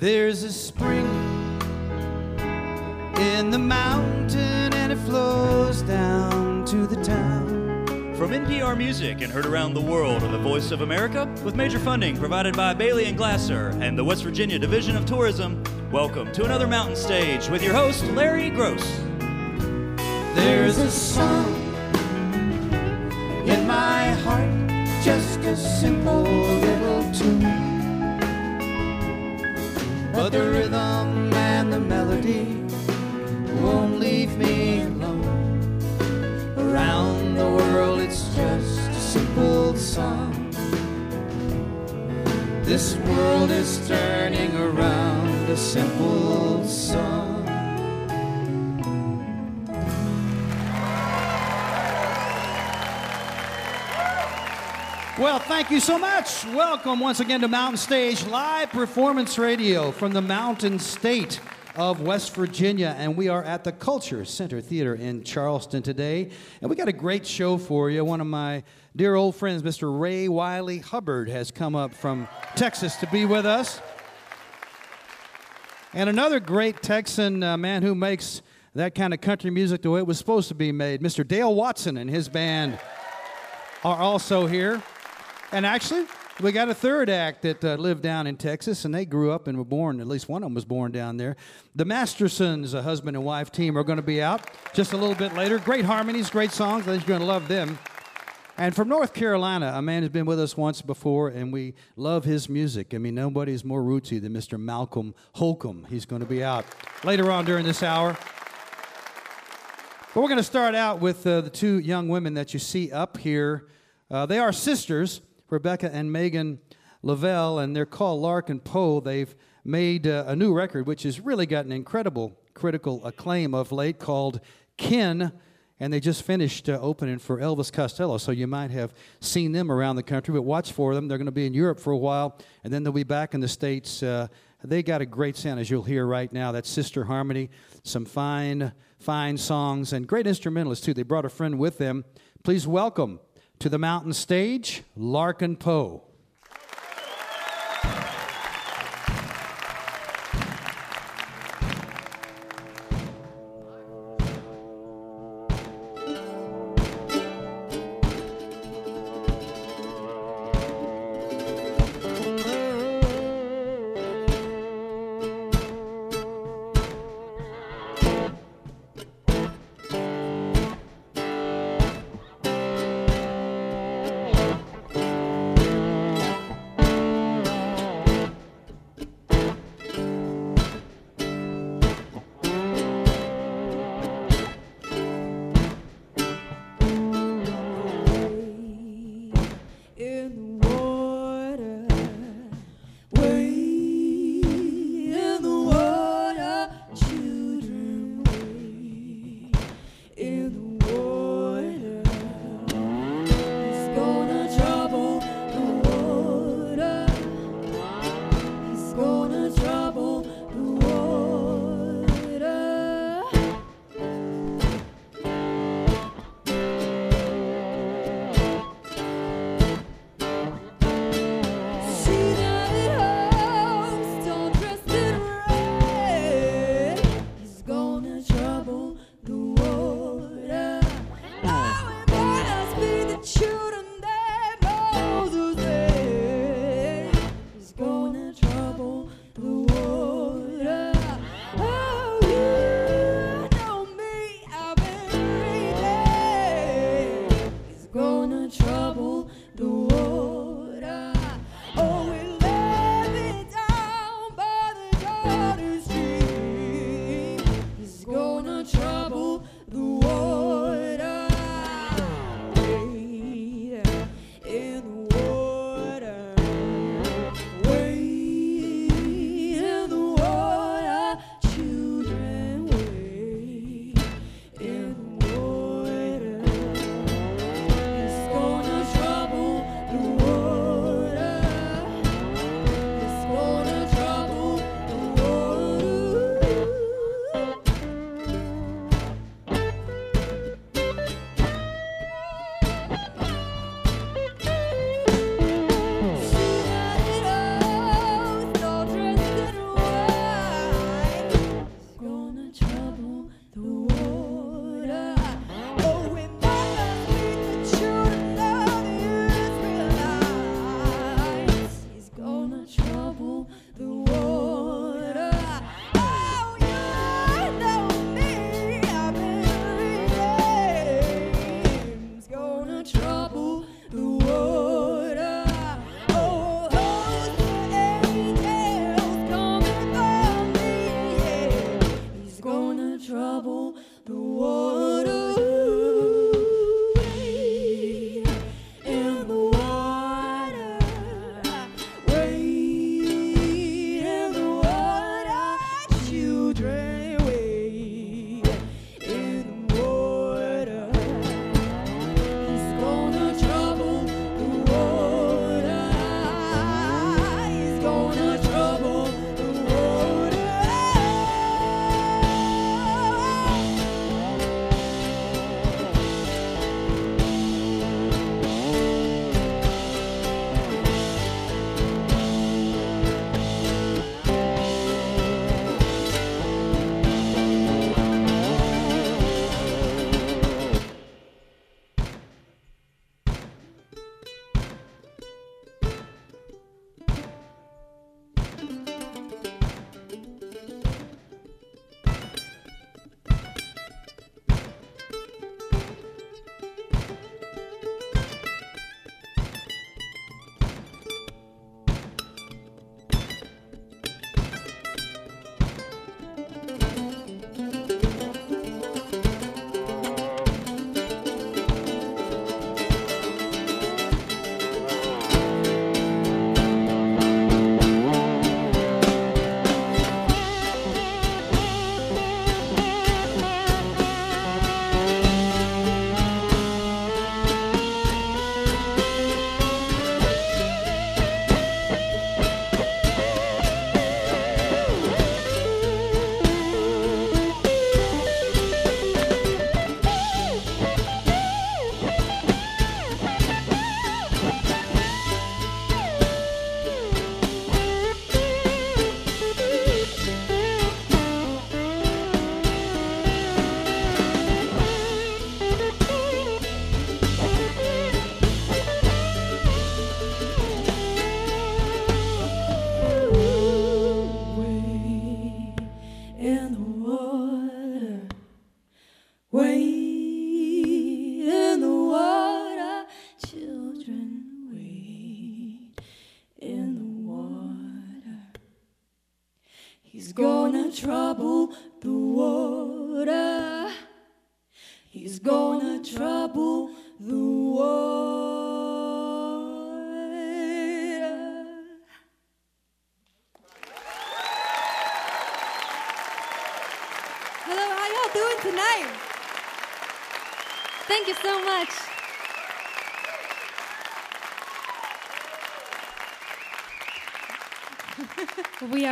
There's a spring in the mountain and it flows down to the town. From NPR Music and heard around the world on the Voice of America, with major funding provided by Bailey and Glasser and the West Virginia Division of Tourism, welcome to another Mountain Stage with your host, Larry Groce. There's a song in my heart, just a simple little tune. But the rhythm and the melody won't leave me alone. Around the world, it's just a simple song. This world is turning around a simple song. Well, thank you so much. Welcome once again to Mountain Stage Live Performance Radio from the Mountain State of West Virginia. And we are at the Culture Center Theater in Charleston today. And we got a great show for you. One of my dear old friends, Mr. Ray Wylie Hubbard, has come up from Texas to be with us. And another great Texan uh, man who makes that kind of country music the way it was supposed to be made, Mr. Dale Watson and his band are also here. And actually, we got a third act that uh, lived down in Texas, and they grew up and were born. At least one of them was born down there. The Mastersons, a husband and wife team, are going to be out just a little bit later. Great harmonies, great songs. I think you're going to love them. And from North Carolina, a man has been with us once before, and we love his music. I mean, nobody's more rootsy than Mr. Malcolm Holcombe. He's going to be out later on during this hour. But we're going to start out with uh, the two young women that you see up here. Uh, they are sisters. Rebecca and Megan Lovell, and they're called Larkin Poe. They've made uh, a new record, which has really gotten incredible critical acclaim of late, called Kin. And they just finished uh, opening for Elvis Costello, so you might have seen them around the country. But watch for them; they're going to be in Europe for a while, and then they'll be back in the states. Uh, they got a great sound, as you'll hear right now. That sister harmony, some fine, fine songs, and great instrumentalists too. They brought a friend with them. Please welcome to the mountain stage, Larkin Poe.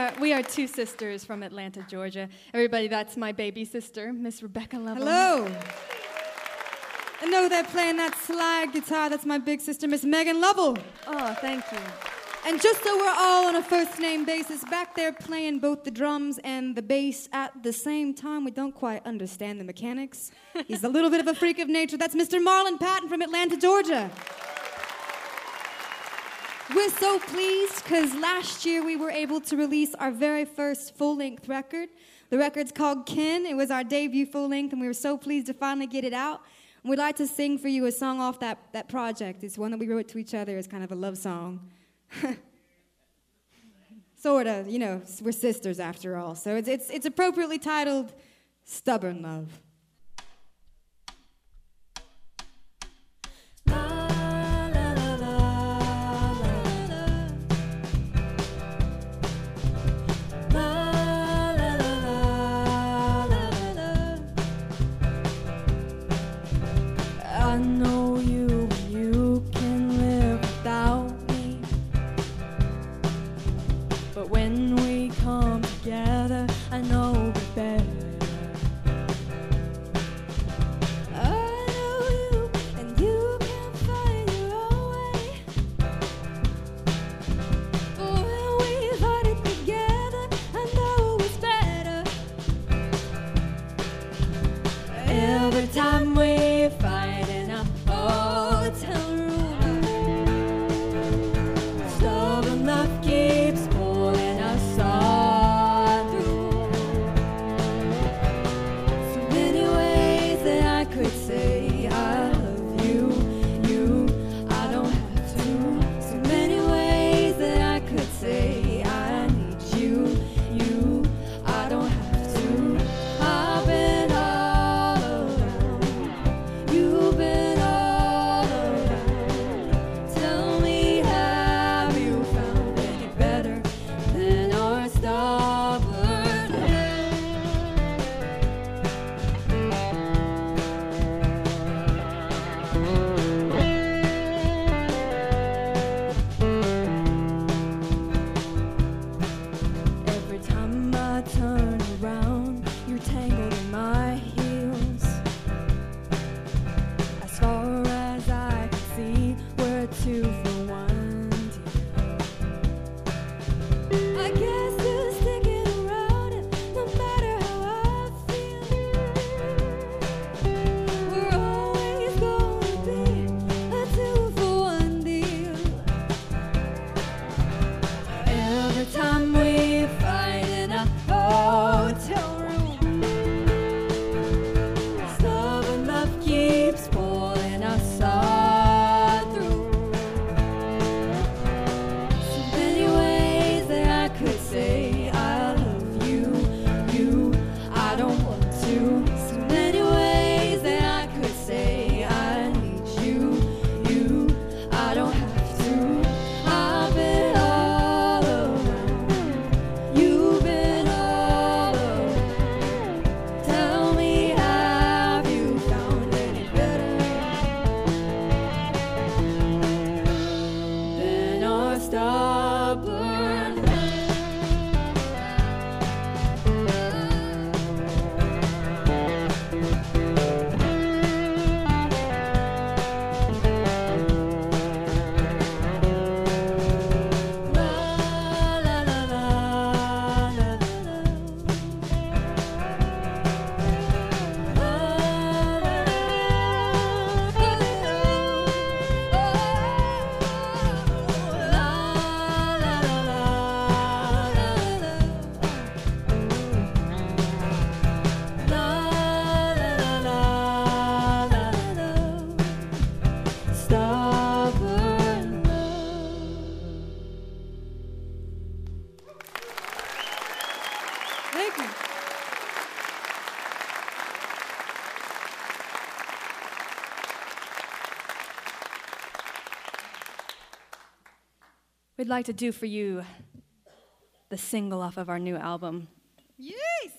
Are we are two sisters from Atlanta, Georgia. Everybody, that's my baby sister, Miss Rebecca Lovell. Hello. Know they're playing that slide guitar. That's my big sister, Miss Megan Lovell. Oh, thank you. And just so we're all on a first name basis, back there playing both the drums and the bass at the same time, we don't quite understand the mechanics. He's a little bit of a freak of nature. That's Mr. Marlon Patton from Atlanta, Georgia. We're so pleased because last year we were able to release our very first full length record. The record's called Kin. It was our debut full length, and we were so pleased to finally get it out. And we'd like to sing for you a song off that, that project. It's one that we wrote to each other as kind of a love song. sort of, you know, we're sisters after all. So it's, it's, it's appropriately titled Stubborn Love. I know we'd like to do for you the single off of our new album. Yes!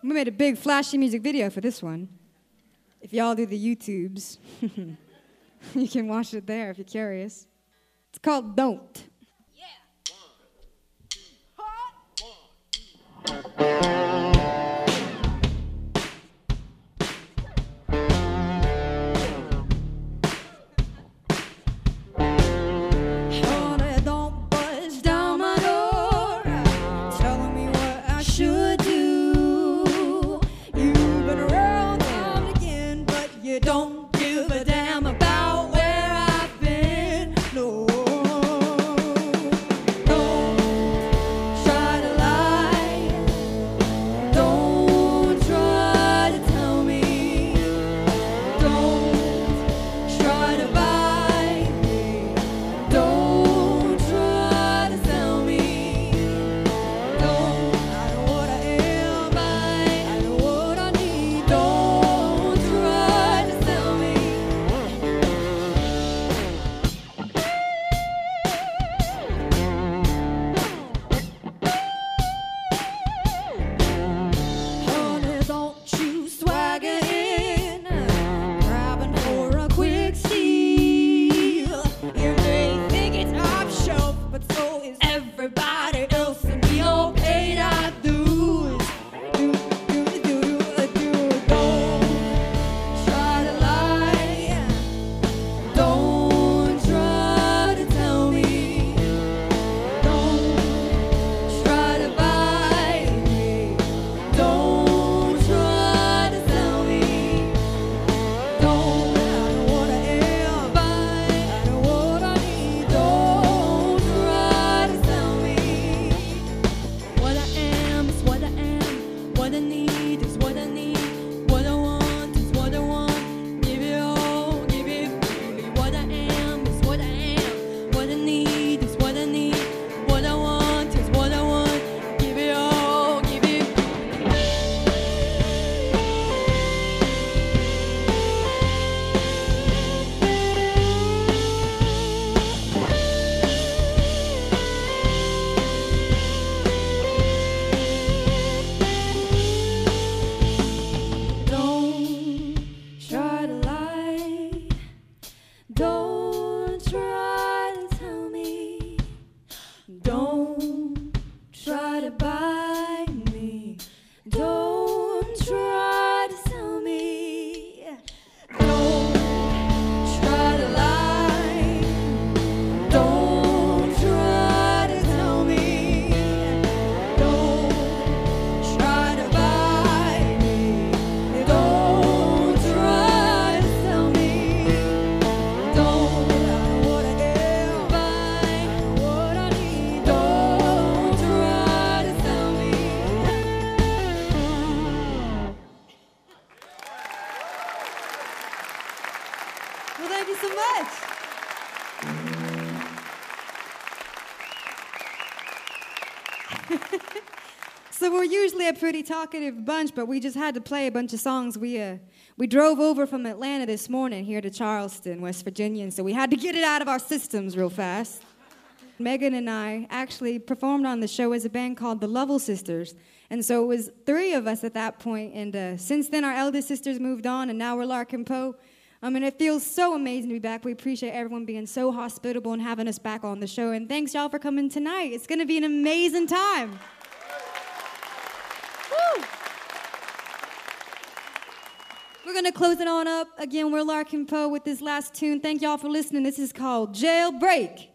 We made a big, flashy music video for this one. If y'all do the YouTubes, you can watch it there if you're curious. It's called Don't. So we're usually a pretty talkative bunch, but we just had to play a bunch of songs. We uh, we drove over from Atlanta this morning here to Charleston, West Virginia, and so we had to get it out of our systems real fast. Megan and I actually performed on the show as a band called the Lovell Sisters, and so it was three of us at that point. And uh, since then, our eldest sisters moved on, and now we're Larkin Poe. I mean, it feels so amazing to be back. We appreciate everyone being so hospitable and having us back on the show. And thanks, y'all, for coming tonight. It's going to be an amazing time. Woo! We're going to close it on up. Again, we're Larkin Poe with this last tune. Thank y'all for listening. This is called Jailbreak.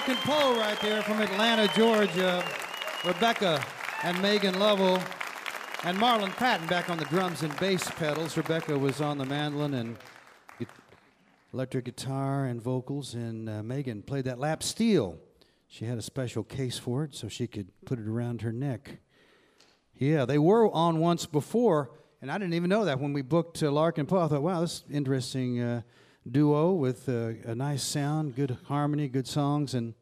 Larkin Poe right there from Atlanta, Georgia. Rebecca and Megan Lovell. And Marlon Patton back on the drums and bass pedals. Rebecca was on the mandolin and electric guitar and vocals. And uh, Megan played that lap steel. She had a special case for it so she could put it around her neck. Yeah, they were on once before, and I didn't even know that when we booked uh, Larkin Poe. I thought, wow, this is interesting uh, duo with uh, a nice sound, good harmony, good songs. And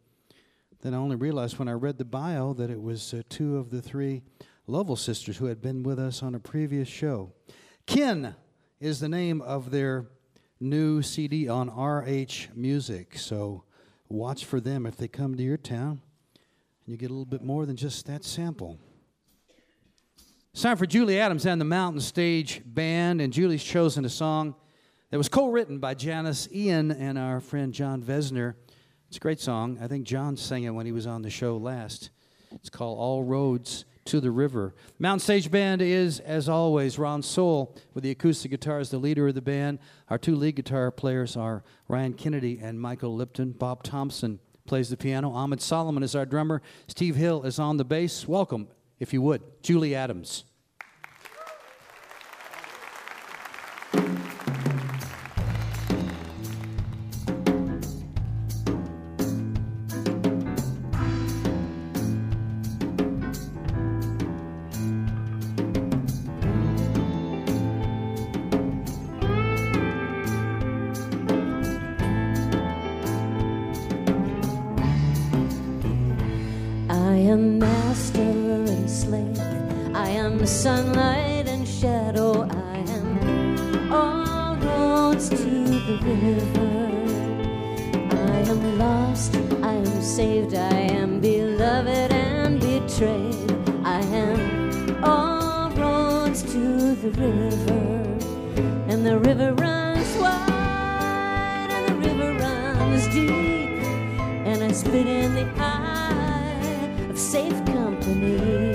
then I only realized when I read the bio that it was uh, two of the three Lovell sisters who had been with us on a previous show. Kin is the name of their new CD on RH Music. So watch for them if they come to your town. And you get a little bit more than just that sample. It's time for Julie Adams and the Mountain Stage Band, and Julie's chosen a song that was co written by Janis Ian and our friend Jon Vezner. It's a great song. I think John sang it when he was on the show last. It's called All Roads to the River. Mountain Stage Band is, as always, Ron Sowell with the acoustic guitar as the leader of the band. Our two lead guitar players are Ryan Kennedy and Michael Lipton. Bob Thompson plays the piano. Ammed Solomon is our drummer. Steve Hill is on the bass. Welcome, if you would, Julie Adams. Sunlight and shadow. I am all roads to the river. I am lost. I am saved. I am beloved and betrayed. I am all roads to the river. And the river runs wide and the river runs deep. And I spit in the eye of safe company.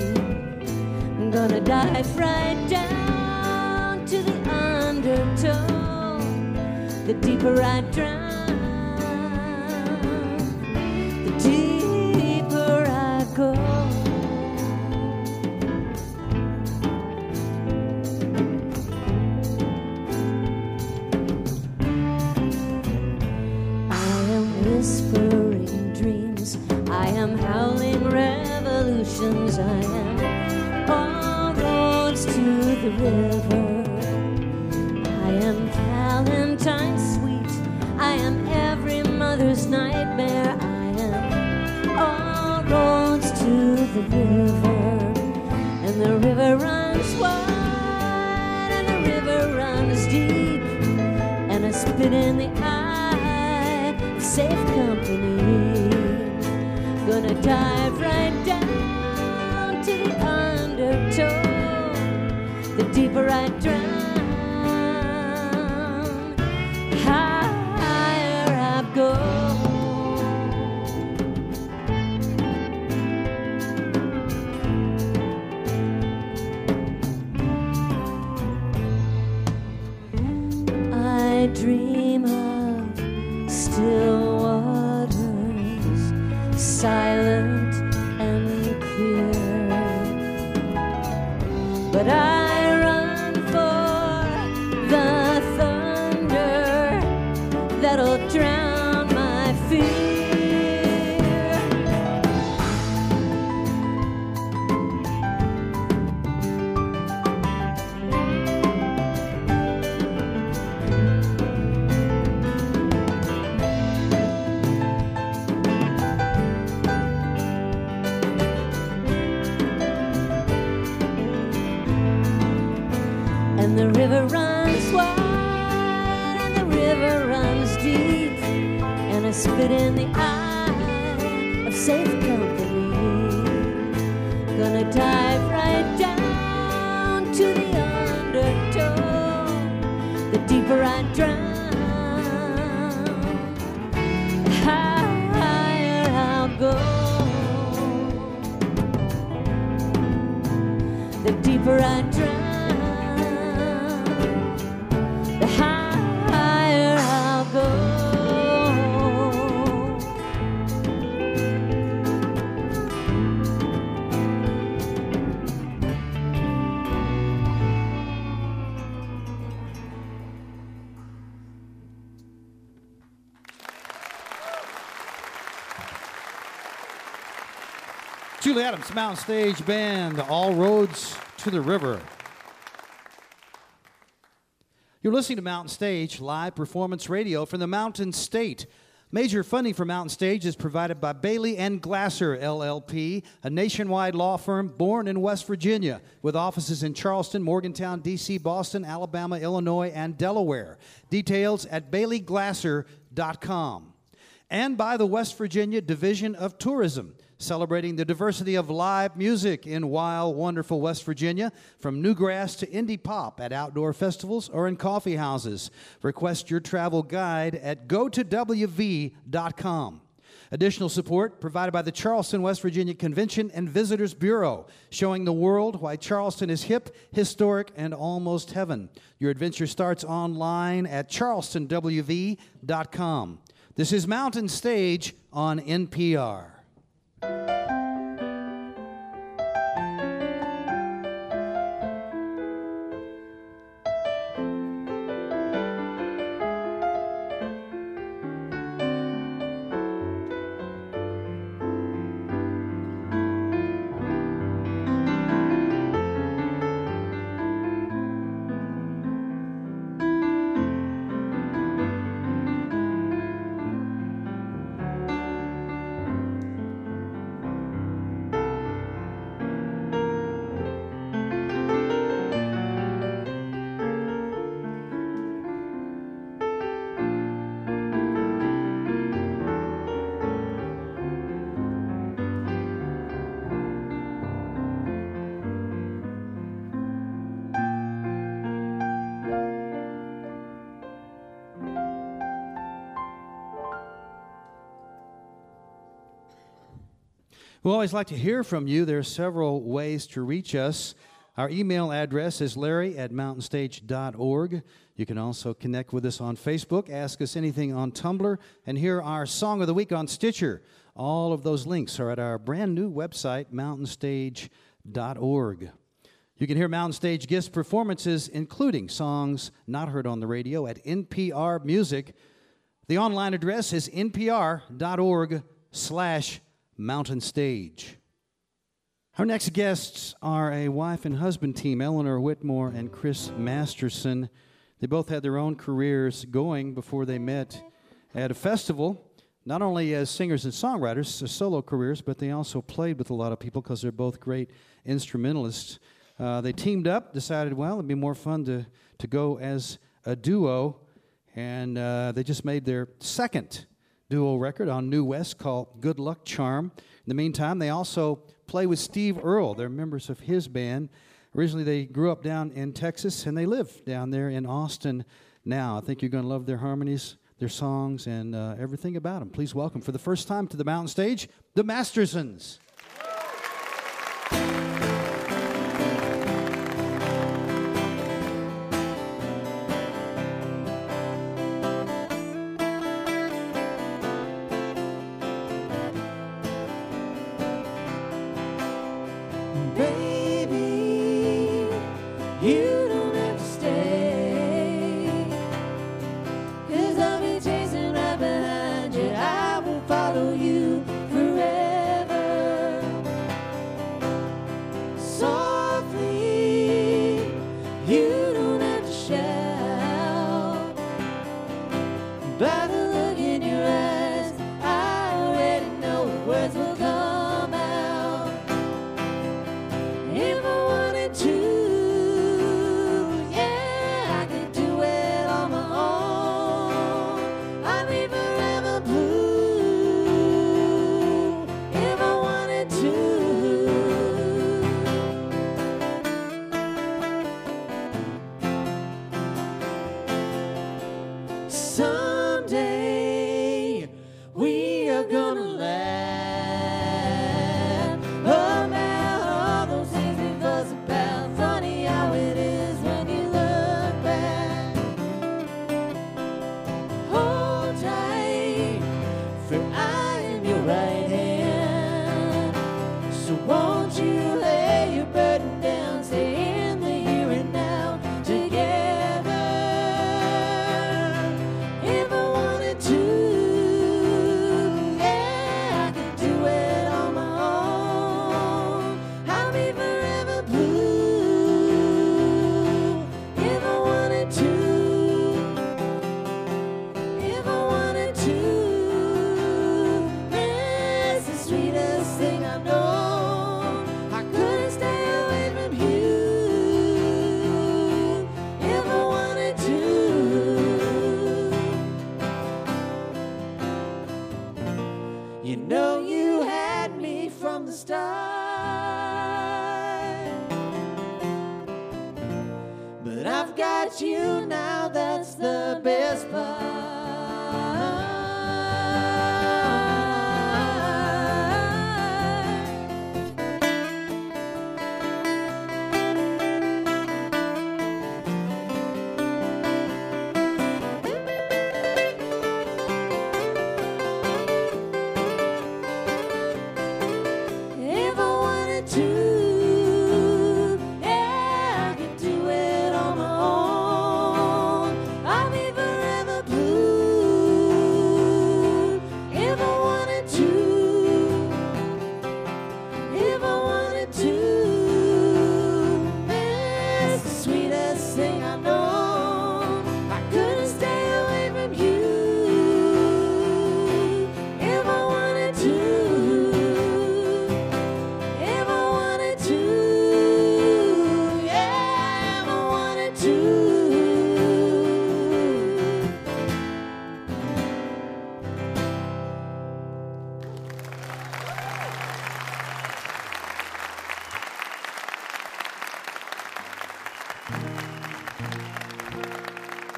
Dive right down to the undertow. The deeper I drown, to Adams, Mountain Stage Band, All Roads to the River. You're listening to Mountain Stage, live performance radio from the Mountain State. Major funding for Mountain Stage is provided by Bailey and Glasser LLP, a nationwide law firm born in West Virginia with offices in Charleston, Morgantown, D.C., Boston, Alabama, Illinois, and Delaware. Details at baileyglasser.com. And by the West Virginia Division of Tourism celebrating the diversity of live music in wild, wonderful West Virginia, from newgrass to indie pop at outdoor festivals or in coffee houses. Request your travel guide at gotowv.com. Additional support provided by the Charleston, West Virginia Convention and Visitors Bureau, showing the world why Charleston is hip, historic, and almost heaven. Your adventure starts online at charlestonwv.com. This is Mountain Stage on NPR you We always like to hear from you. There are several ways to reach us. Our email address is larry at mountainstage.org. You can also connect with us on Facebook, ask us anything on Tumblr, and hear our Song of the Week on Stitcher. All of those links are at our brand new website, mountainstage.org. You can hear Mountain Stage guest performances, including songs not heard on the radio, at NPR Music. The online address is npr.org slash Mountain Stage. Our next guests are a wife and husband team, Eleanor Whitmore and Chris Masterson. They both had their own careers going before they met at a festival, not only as singers and songwriters, solo careers, but they also played with a lot of people because they're both great instrumentalists. Uh, they teamed up, decided, well, it'd be more fun to, to go as a duo, and uh, they just made their second duo record on New West called Good Luck Charm. In the meantime, they also play with Steve Earle. They're members of his band. Originally, they grew up down in Texas and they live down there in Austin now. I think you're going to love their harmonies, their songs, and uh, everything about them. Please welcome for the first time to the mountain stage, the Mastersons.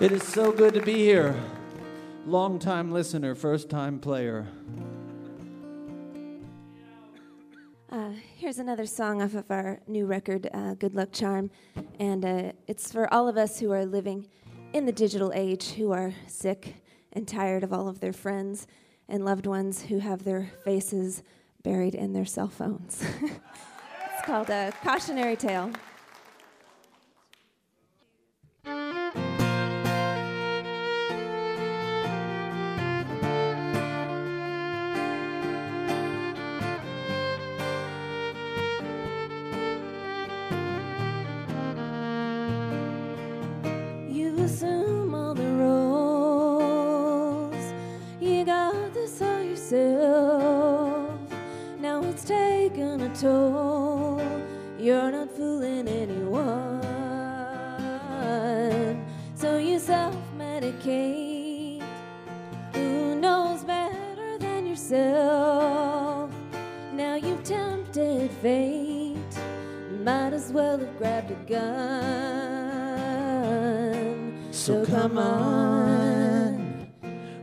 It is so good to be here. Long time listener, first time player. Uh, here's another song off of our new record, uh, Good Luck Charm. And uh, it's for all of us who are living in the digital age, who are sick and tired of all of their friends and loved ones who have their faces buried in their cell phones. it's called a cautionary tale.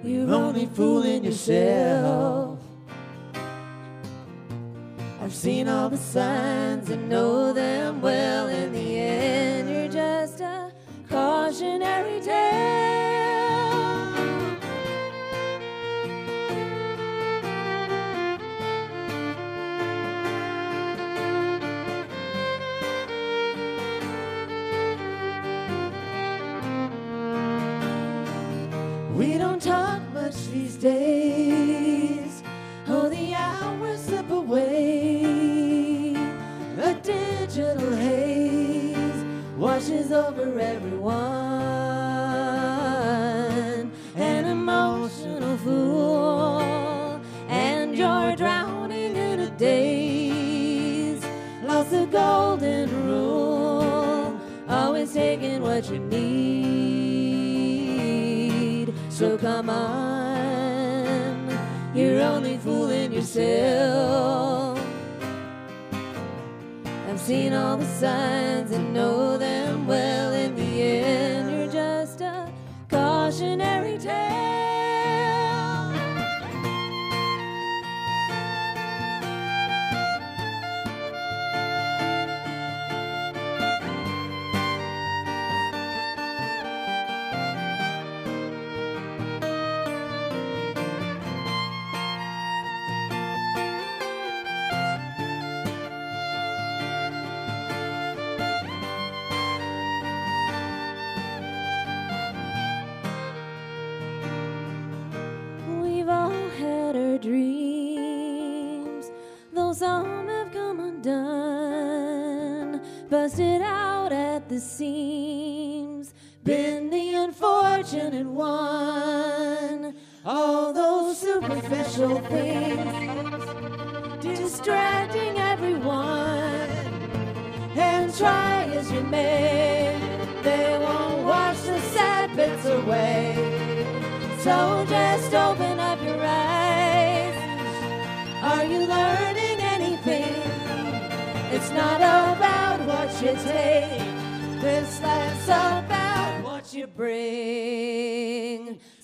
You're only fooling yourself. I've seen all the signs and know that. seen all the signs and know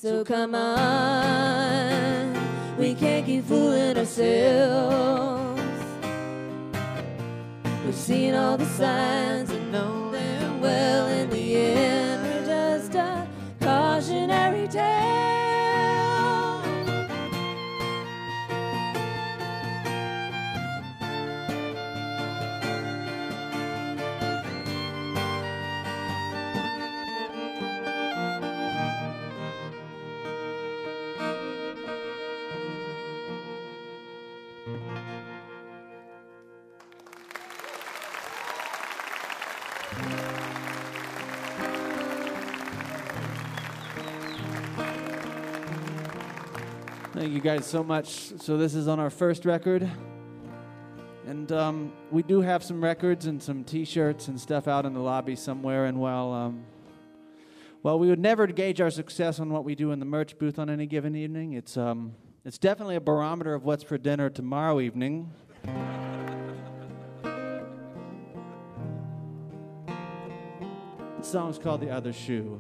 So come on, we can't keep fooling ourselves. We've seen all the signs. you guys so much. So, this is on our first record. And um, we do have some records and some t shirts and stuff out in the lobby somewhere. And while, um, while we would never gauge our success on what we do in the merch booth on any given evening, it's, um, it's definitely a barometer of what's for dinner tomorrow evening. the song's called The Other Shoe.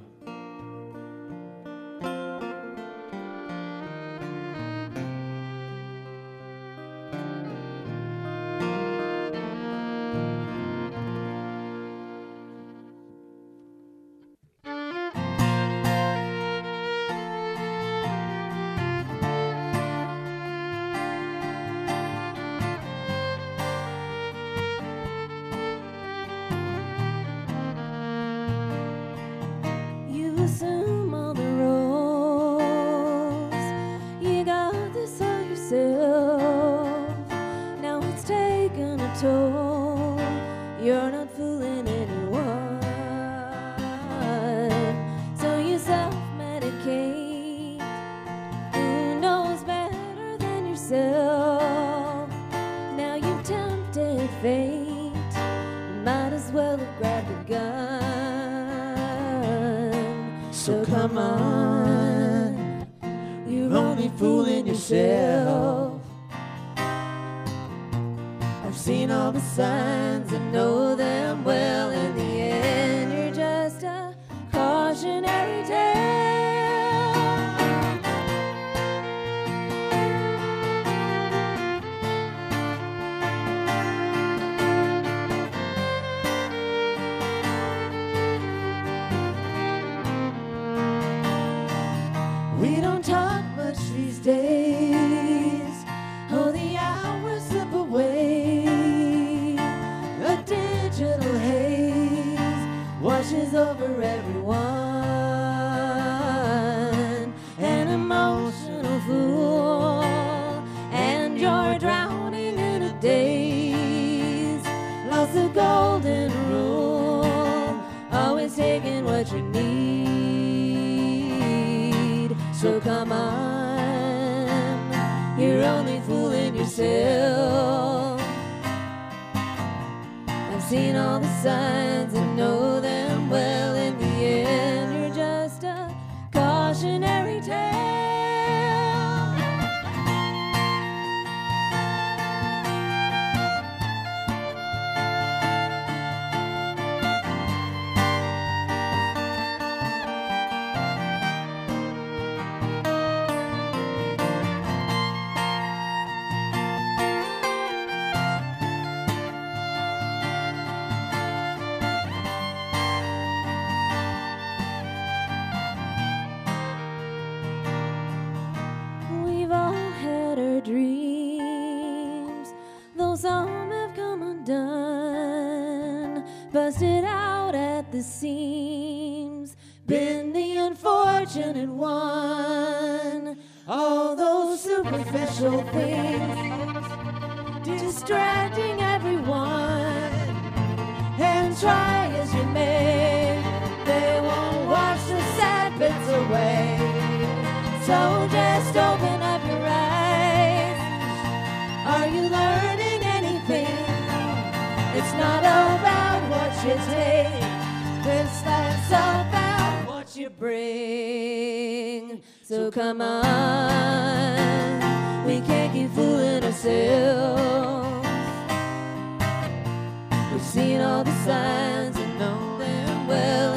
All the signs and know them well.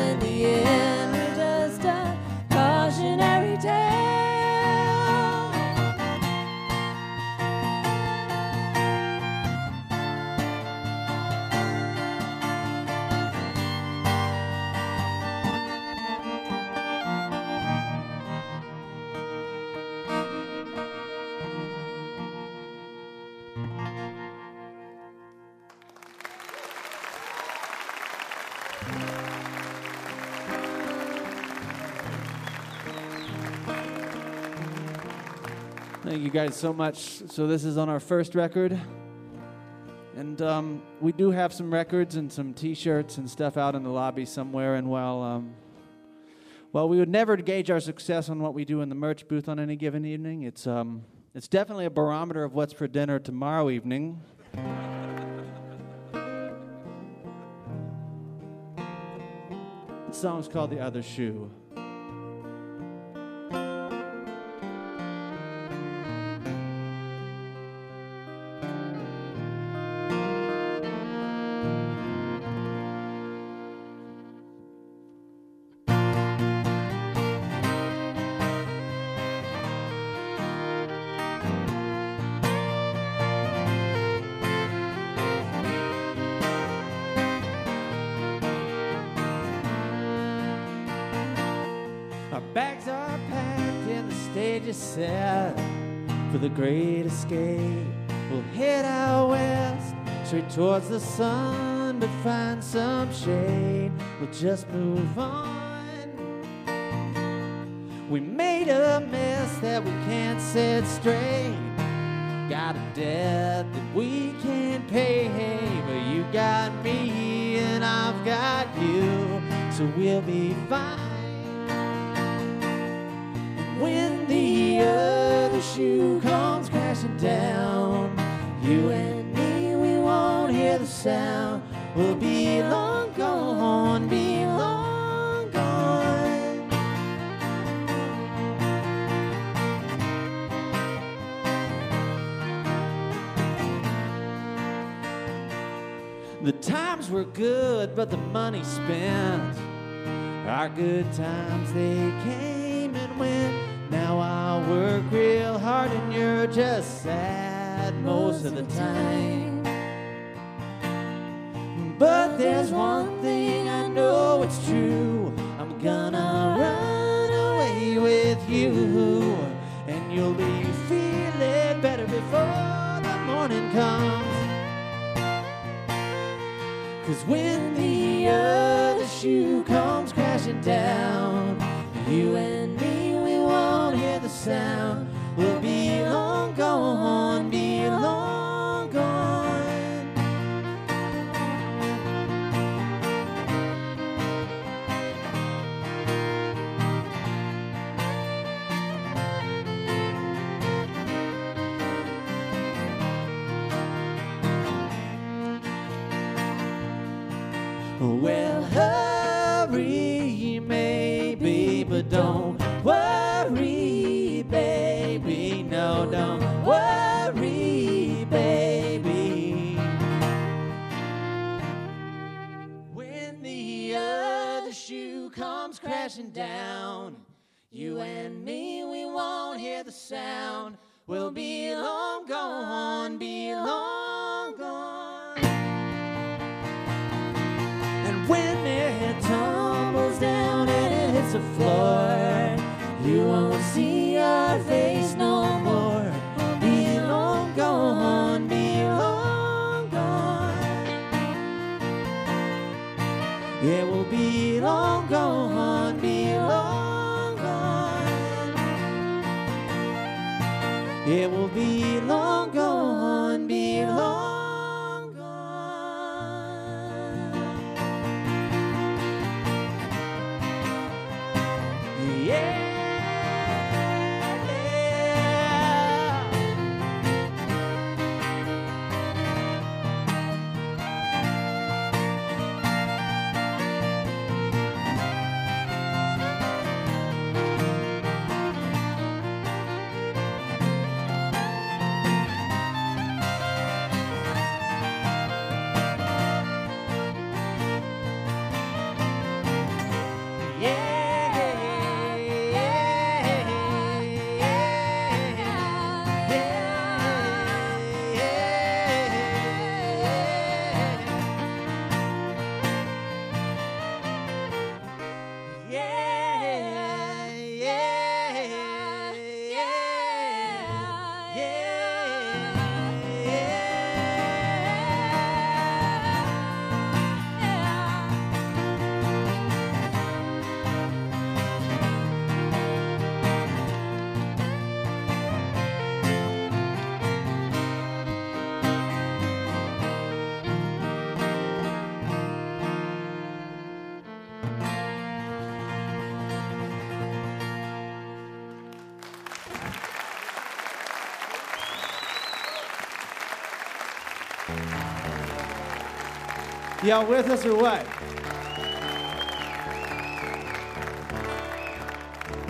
Guys so much. So this is on our first record, and um, we do have some records and some T-shirts and stuff out in the lobby somewhere. And while um, while we would never gauge our success on what we do in the merch booth on any given evening, it's um, it's definitely a barometer of what's for dinner tomorrow evening. The song's called "The Other Shoe." We'll head out west, straight towards the sun, but find some shade. We'll just move on. We made a mess that we can't set straight. Got a debt that we can't pay, but you got me and I've got you, so we'll be fine. When the other shoe down, you and me, we won't hear the sound. We'll be long gone, be long gone. The times were good, but the money spent. Our good times, they came and went. Now I work real hard and you're just sad most of the time. But there's one thing I know it's true. I'm gonna run away with you. And you'll be feeling better before the morning comes. Cause when the other shoe comes crashing down, you and me, sound. We'll be crashing down, you and me, we won't hear the sound. We'll be long gone, be long gone. And when it tumbles down and it hits the floor, you won't see our face no more. Be long gone, be long gone. It It will be long gone, Y'all with us or what?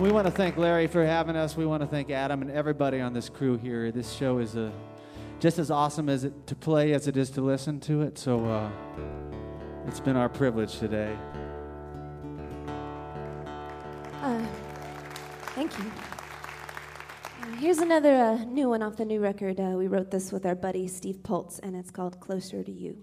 We want to thank Larry for having us. We want to thank Adam and everybody on this crew here. This show is uh, just as awesome as it to play as it is to listen to it. So uh, it's been our privilege today. Uh, thank you. Uh, here's another uh, new one off the new record. Uh, we wrote this with our buddy Steve Poltz, and it's called Closer to You.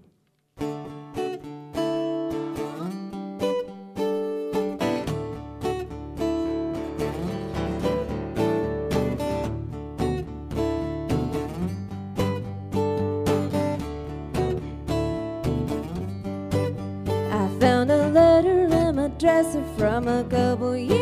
From a couple years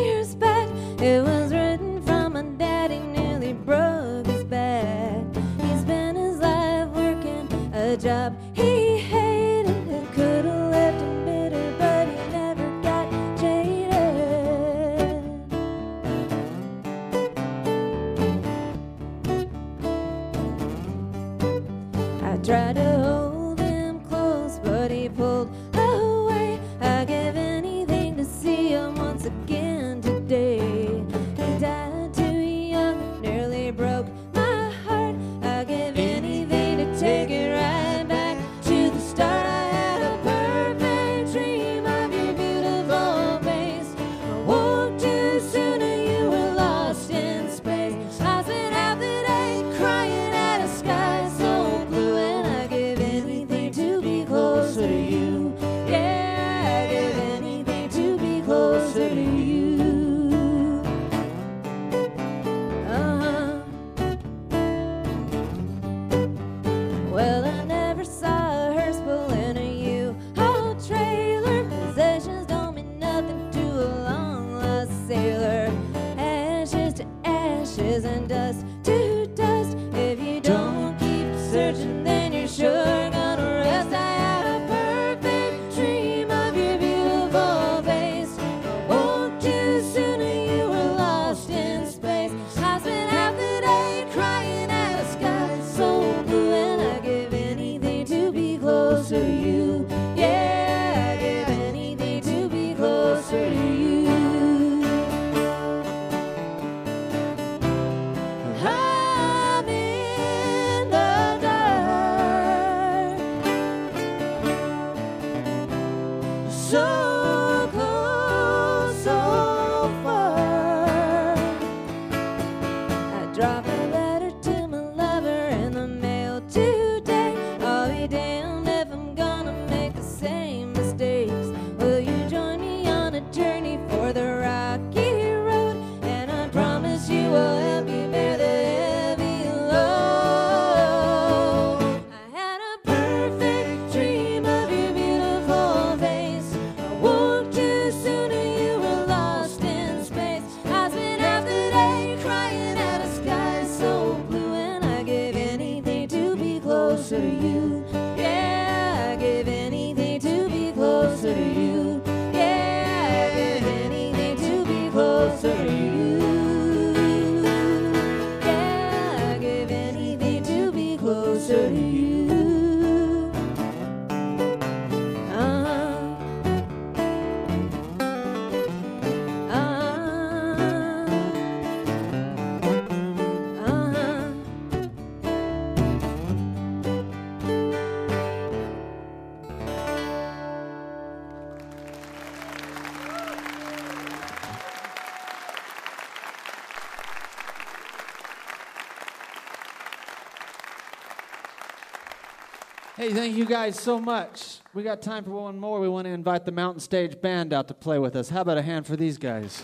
Hey, thank you guys so much. We got time for one more. We want to invite the Mountain Stage Band out to play with us. How about a hand for these guys?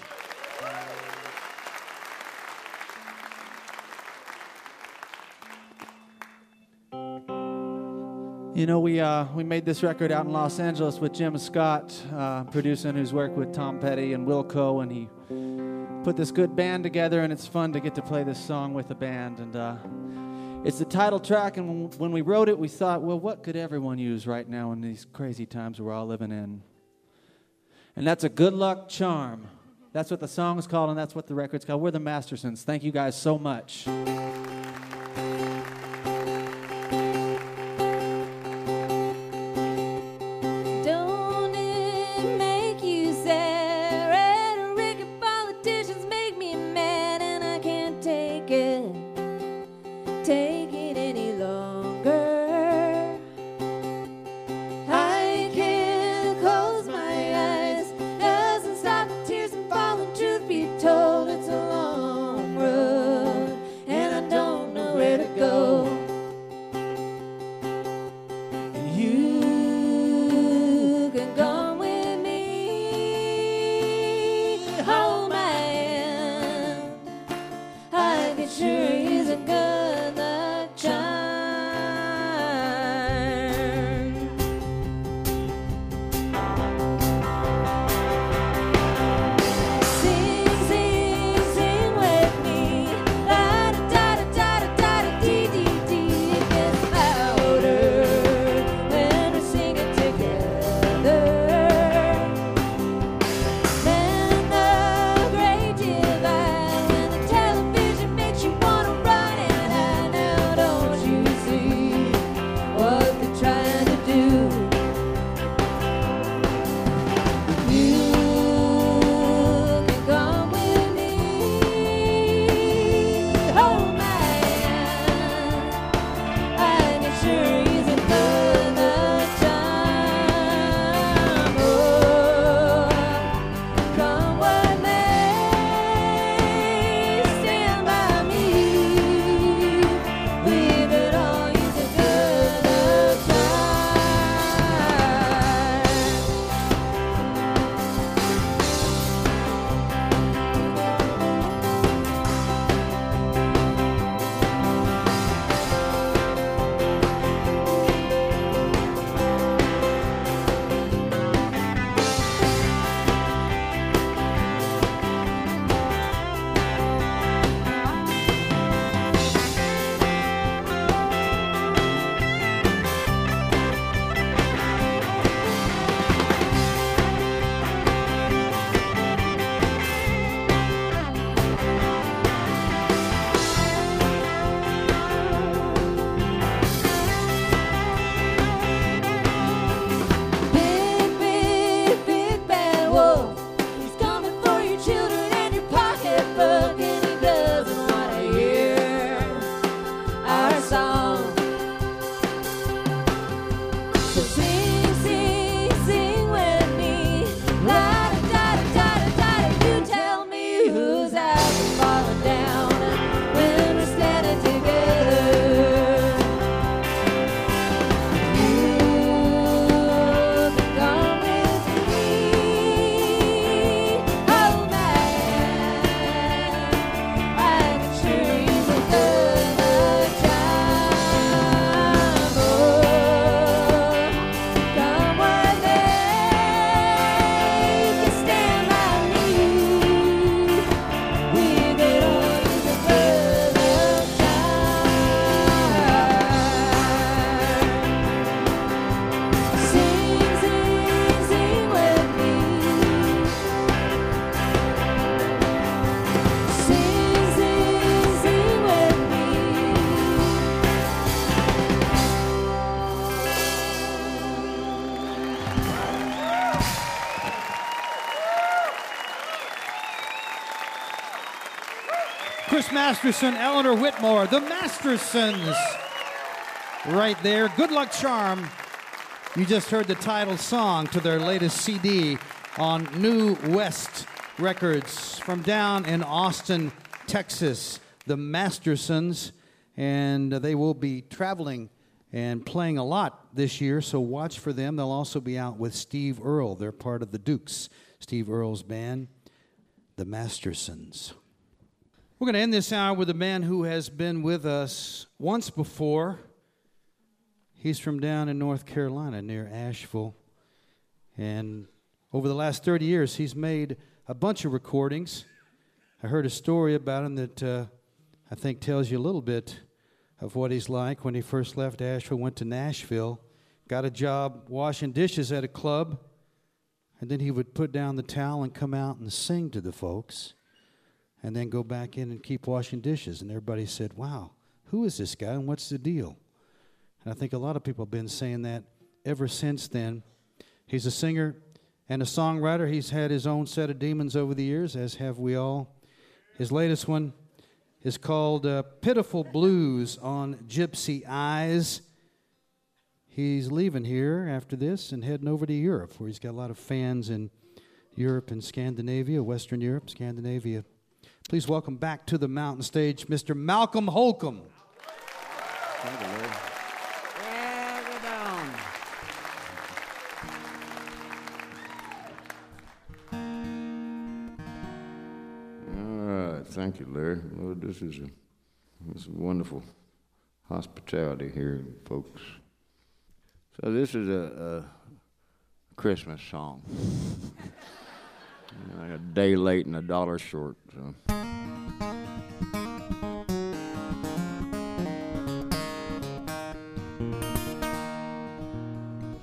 You know, we uh, we made this record out in Los Angeles with Jim Scott, uh, producing, who's worked with Tom Petty and Wilco, and he put this good band together, and it's fun to get to play this song with the band. And uh, it's the title track, and when- we wrote it, we thought, well, what could everyone use right now in these crazy times we're all living in? And that's a good luck charm. That's what the song is called, and that's what the record's called. We're the Mastersons. Thank you guys so much. Masterson, Eleanor Whitmore, the Mastersons. Right there. Good Luck Charm. You just heard the title song to their latest CD on New West Records from down in Austin, Texas. The Mastersons. And they will be traveling and playing a lot this year, so watch for them. They'll also be out with Steve Earle. They're part of the Dukes, Steve Earle's band, the Mastersons. We're going to end this hour with a man who has been with us once before. He's from down in North Carolina near Asheville. And over the last 30 years, he's made a bunch of recordings. I heard a story about him that uh, I think tells you a little bit of what he's like when he first left Asheville, went to Nashville, got a job washing dishes at a club, and then he would put down the towel and come out and sing to the folks, and then go back in and keep washing dishes. And everybody said, Wow, who is this guy and what's the deal? And I think a lot of people have been saying that ever since then. He's a singer and a songwriter. He's had his own set of demons over the years, as have we all. His latest one, is called uh, Pitiful Blues on Gypsy Eyes. He's leaving here after this and heading over to Europe, where he's got a lot of fans in Europe and Scandinavia, Western Europe, Scandinavia. Please welcome back to the mountain stage Mr. Malcolm Holcombe. Thank you, Lord. Thank you, Larry. Lord, this is a this is wonderful hospitality here, folks. So this is a, a Christmas song. like a day late and a dollar short. So.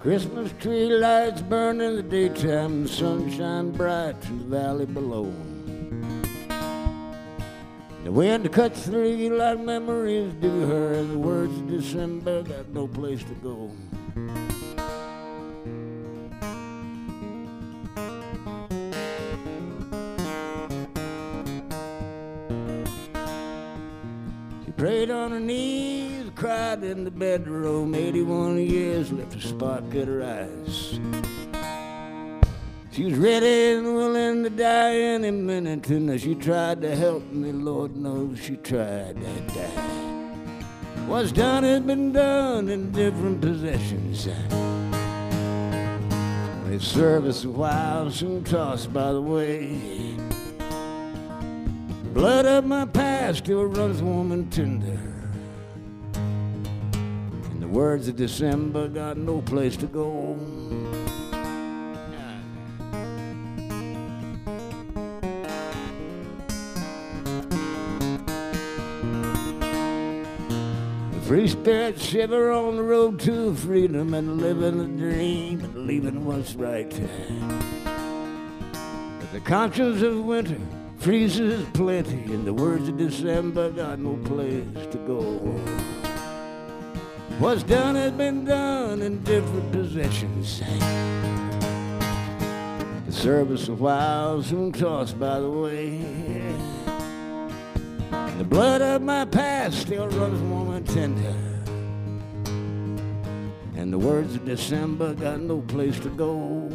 Christmas tree lights burn in the daytime, the sunshine bright in the valley below. The wind cuts through you like memories do her, and the words of December got no place to go. Prayed on her knees, cried in the bedroom, 81 years left a spark in her eyes. She was ready and willing to die any minute, and she tried to help me. Lord knows she tried to die. What's done has been done in different possessions. They serve us a while, soon tossed by the way. Blood of my past still runs warm and tender. And the words of December got no place to go. Free spirit shiver on the road to freedom and living a dream and leaving what's right. But the conscience of winter freezes plenty, and the words of December got no place to go. What's done has been done in different possessions. The service of while, soon tossed by the way. The blood of my past still runs warm and tender. And the words of December got no place to go.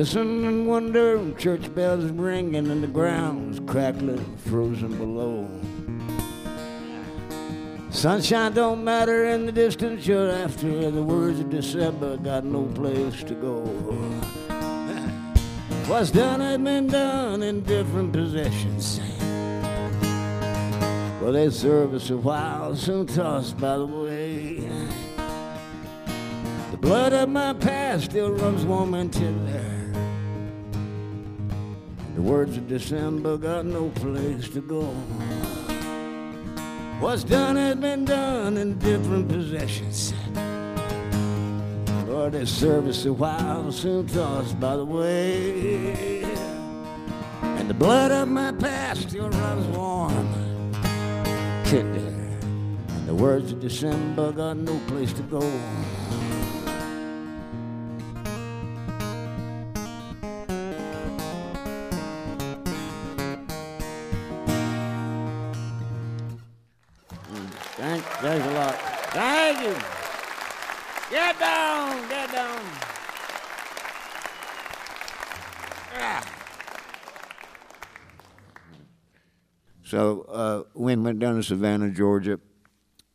Listen and wonder, church bells ringing and the ground's crackling, frozen below. Sunshine don't matter in the distance you're after. The words of December got no place to go. What's done has been done in different possessions. Well, they serve us a while, soon tossed by the way. The blood of my past still runs warm and tender. The words of December got no place to go. What's done has been done in different possessions. Lord, that service a while soon tossed by the way. And the blood of my past still runs warm. And the words of December got no place to go. Thanks a lot. Thank you. Get down, get down. Ah. So uh, went down to Savannah, Georgia,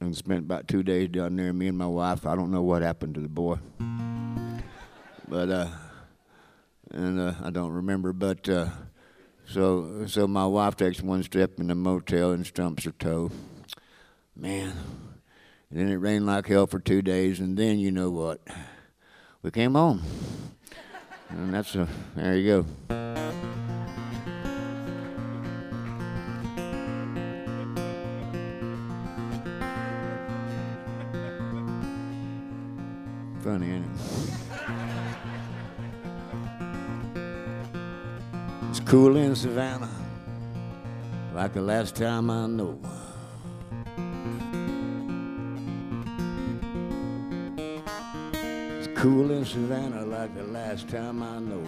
and spent about two days down there. Me and my wife. I don't know what happened to the boy, but uh, and uh, I don't remember. But uh, so so my wife takes one step in the motel and stumps her toe. Man, and then it rained like hell for two days, and then you know what? We came home, and that's a there you go. Funny, ain't it? It's cool in Savannah, like the last time I know. Cool in Savannah, like the last time I know.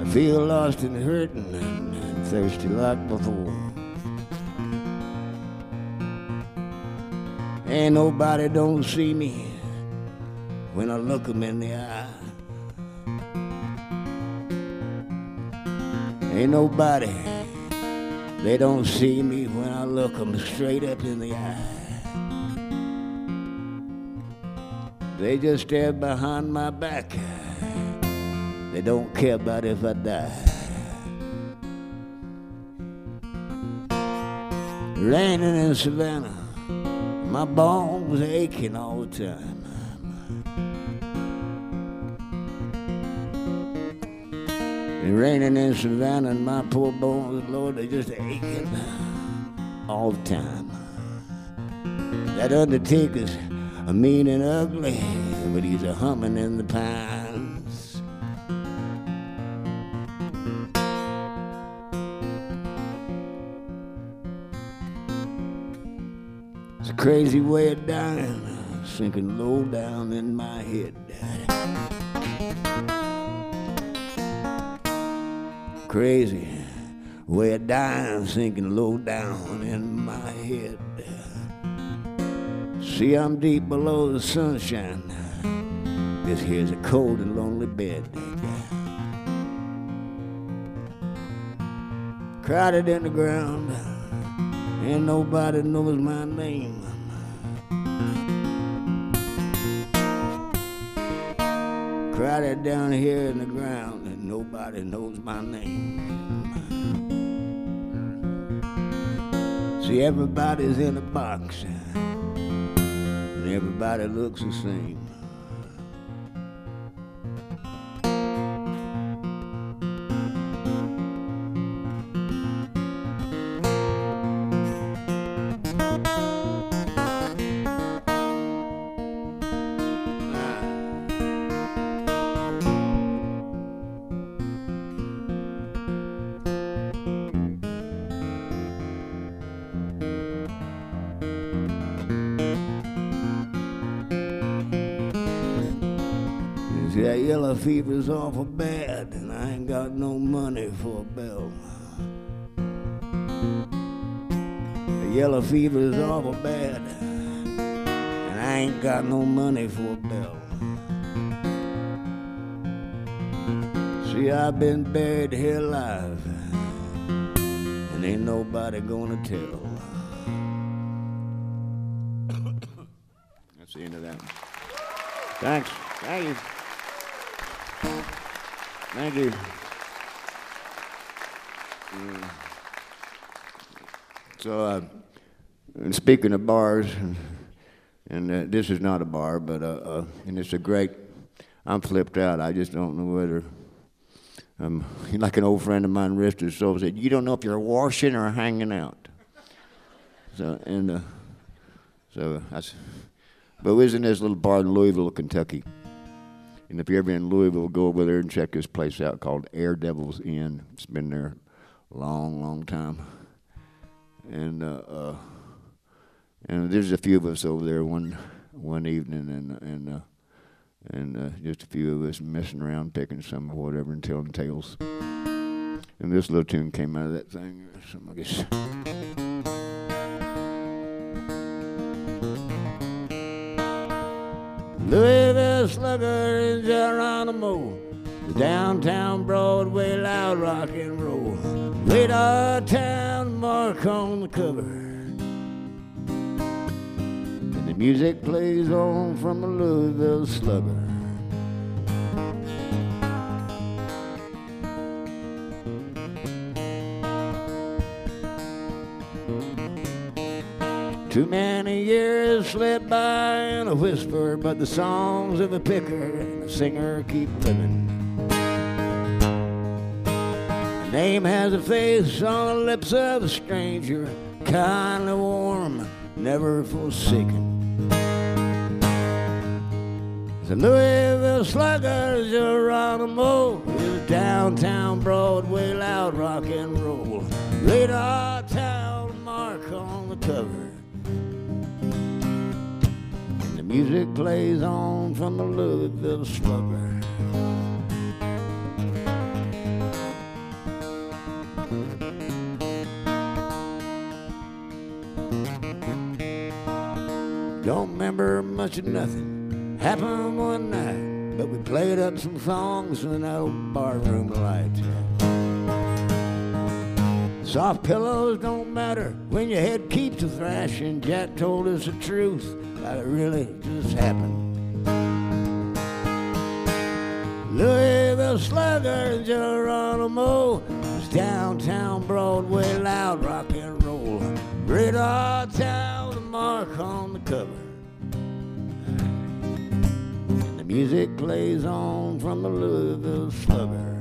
I feel lost and hurting and, thirsty like before. Ain't nobody don't see me when I look 'em in the eye. Ain't nobody, they don't see me when I look 'em straight up in the eye. They just stare behind my back. They don't care about if I die. Raining in Savannah. My bones aching all the time. It raining in Savannah and my poor bones, Lord, they just aching all the time. That undertaker's a mean and ugly, but he's a humming in the pines. It's a crazy way of dying, sinking low down in my head. Crazy way of dying, sinking low down in my head. See, I'm deep below the sunshine. This here's a cold and lonely bed. Crowded in the ground, and nobody knows my name. Crowded down here in the ground, nobody knows my name. See, everybody's in a box, and everybody looks the same. Fever's awful bad, and I ain't got no money for a bill. The yellow fever's awful bad, and I ain't got no money for a bill. See, I've been buried here alive, and ain't nobody gonna tell. That's the end of that. Thanks. Thank you. Thank you. Mm. So, uh, and speaking of bars, and, and uh, this is not a bar, but uh, uh, and it's a great. I'm flipped out. I just don't know whether. Um, like an old friend of mine, his soul, said, "You don't know if you're washing or hanging out." So, and uh, So. But we was in this little bar in Louisville, Kentucky. And if you're ever in Louisville, go over there and check this place out called Air Devils Inn. It's been there a long, long time. And uh, uh, and there's a few of us over there one one evening, and and uh, and uh, just a few of us messing around, picking some or whatever, and telling tales. And this little tune came out of that thing. Some, I guess. Louisville Slugger in Geronimo, downtown Broadway loud rock and roll. Radar town mark on the cover. And the music plays on from the Louisville Slugger. Too many years slip by in a whisper, but the songs of a picker and a singer keep living. A name has a face on the lips of a stranger, kindly warm, never forsaken. The Louisville Slugger, Geronimo, is downtown Broadway loud rock and roll. Radar town mark on the cover. Music plays on from the Louisville Slugger. Don't remember much of nothing. Happened one night, but we played up some songs in that old barroom light. Soft pillows don't matter when your head keeps a thrashing. Jack told us the truth that it really just happened. Louisville Slugger, Geronimo, is downtown Broadway loud rock and roll. Radar town, the mark on the cover. And the music plays on from the Louisville Slugger.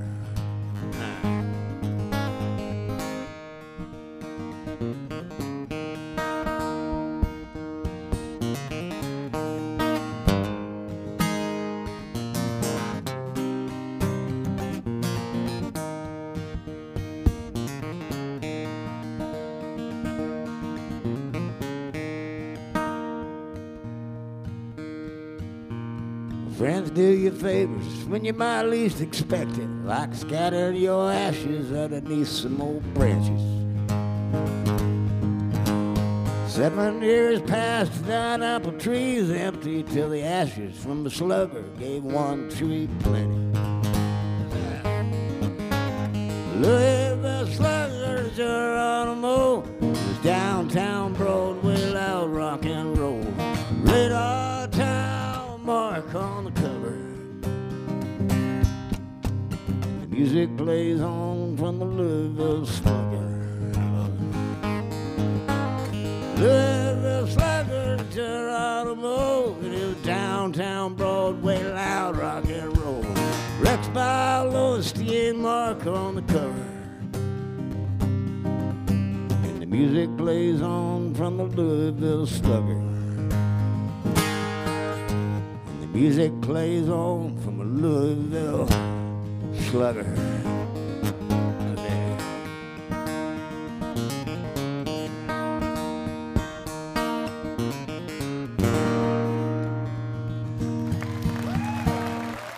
Friends do you favors when you might least expect it, like scattering your ashes underneath some old branches. Seven years passed, nine apple trees empty till the ashes from the slugger gave one tree plenty. Louisville Slugger, Geronimo, is downtown Broadway loud rock and roll. Music plays on from the Louisville Slugger. Louisville Slugger, Geronimo, it is downtown Broadway loud rock and roll. Rex by Lowenstein mark on the cover. And the music plays on from the Louisville Slugger. And the music plays on from the Louisville Slugger.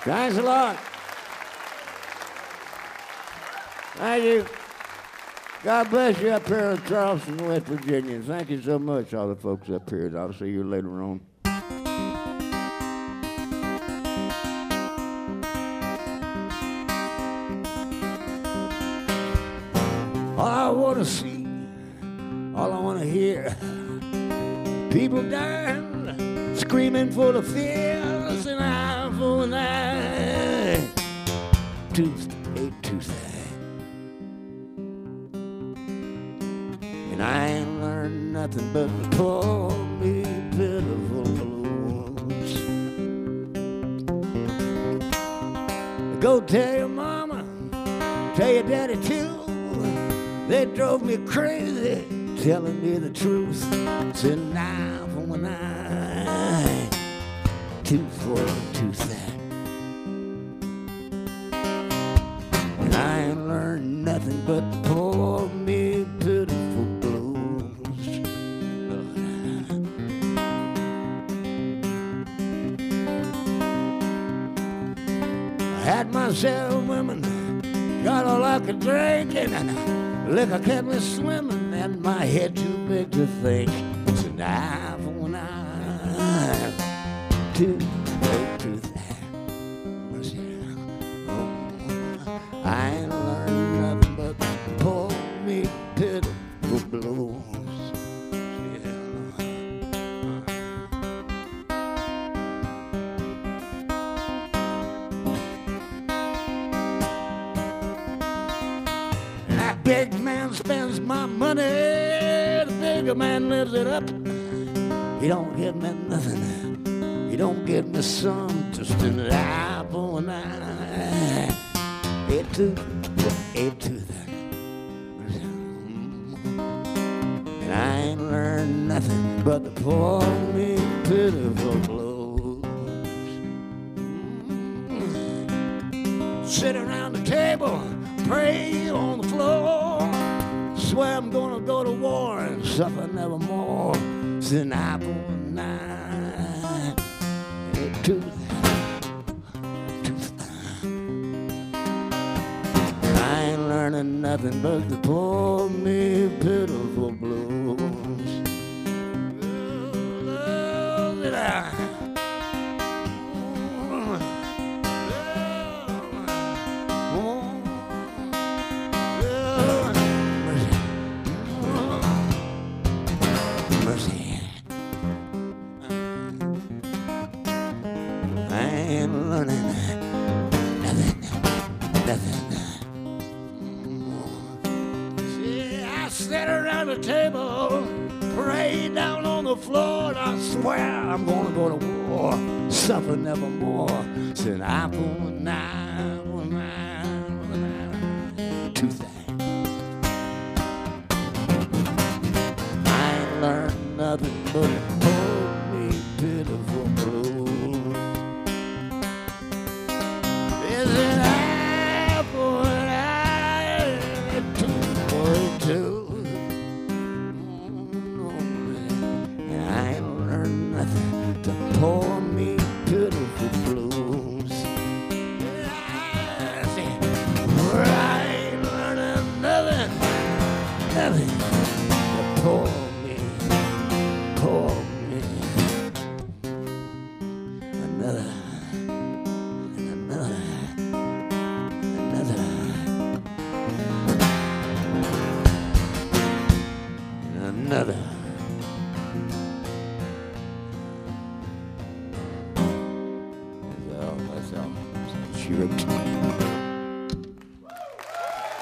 Thanks a lot. Thank you. God bless you up here in Charleston, West Virginia. Thank you so much, all the folks up here. I'll see you later on. Want to see, all I want to hear, people dying, screaming for the fears, and eye for an eye, ain't tooth And I ain't learned nothing but to call me pitiful blues. Go tell your mama, tell your daddy too. They drove me crazy, telling me the truth. An eye for when I two four two that. And I ain't learned nothing but poor me pitiful blues. I had myself women, got a lot of drinking, and liquor kept me swimming, and my head too big to think. It's an eye for an eye, two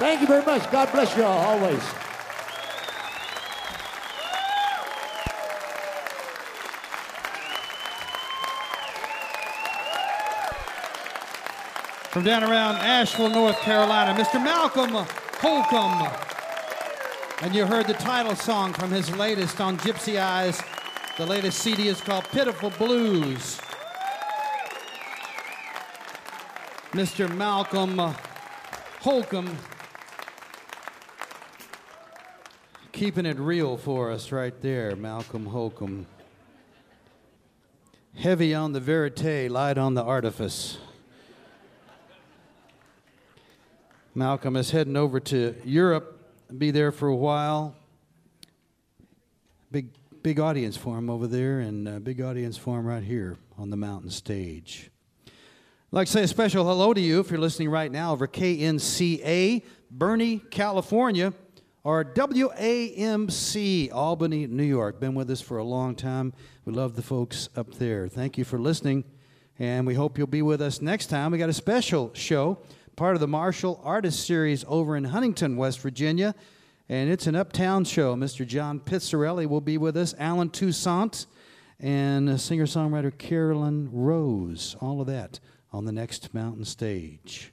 Thank you very much. God bless you all always. From down around Asheville, North Carolina, Mr. Malcolm Holcombe. And you heard the title song from his latest on Gypsy Eyes. The latest CD is called Pitiful Blues. Mr. Malcolm Holcombe keeping it real for us right there, Malcolm Holcombe. Heavy on the verite, light on the artifice. Malcolm is heading over to Europe, be there for a while. Big, big audience for him over there, and a big audience for him right here on the mountain stage. I'd like to say a special hello to you if you're listening right now over KNCA, Burney, California, or WAMC, Albany, New York. Been with us for a long time. We love the folks up there. Thank you for listening, and we hope you'll be with us next time. We got a special show, part of the Marshall Artist Series over in Huntington, West Virginia, and it's an uptown show. Mr. John Pizzarelli will be with us, Allen Toussaint, and singer songwriter Carolyn Rose. All of that on the next mountain stage.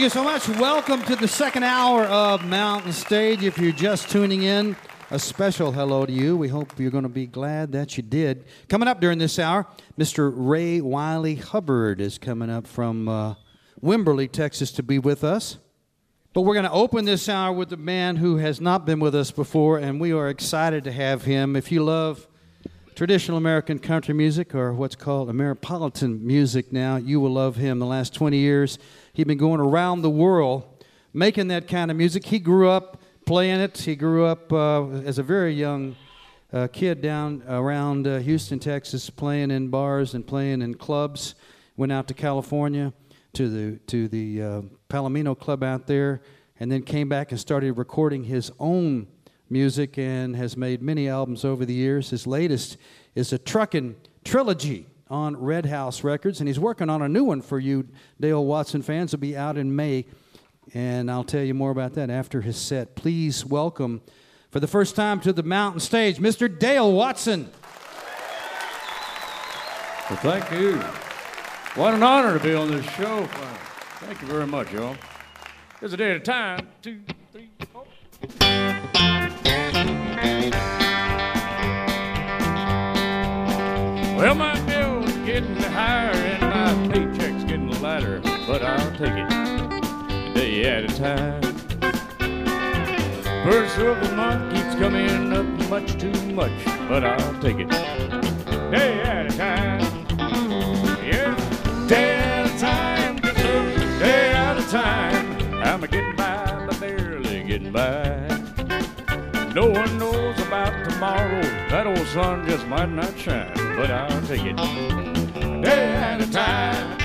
Thank you so much. Welcome to the second hour of Mountain Stage. If you're just tuning in, a special hello to you. We hope you're going to be glad that you did. Coming up during this hour, Mr. Ray Wylie Hubbard is coming up from uh, Wimberley, Texas, to be with us. But we're going to open this hour with a man who has not been with us before, and we are excited to have him. If you love traditional American country music or what's called Ameripolitan music now, you will love him. The last 20 years, he'd been going around the world making that kind of music. He grew up playing it. He grew up uh, as a very young uh, kid down around uh, Houston, Texas, playing in bars and playing in clubs. Went out to California to the to the uh, Palomino Club out there, and then came back and started recording his own music and has made many albums over the years. His latest is a truckin' trilogy on Red House Records, and he's working on a new one for you, Dale Watson fans. It'll be out in May, and I'll tell you more about that after his set. Please welcome, for the first time to the mountain stage, Mr. Dale Watson. Well, thank you. What an honor to be on this show. Thank you very much, y'all. There's a day at a time. Two, three, four. Well, my higher and my paycheck's getting lighter, but I'll take it a day at a time. First of the month keeps coming up much too much, but I'll take it day at a time. Yeah, day at a time, a day at a time. I'm a getting by, but barely getting by. No one knows about tomorrow. That old sun just might not shine, but I'll take it day at a time.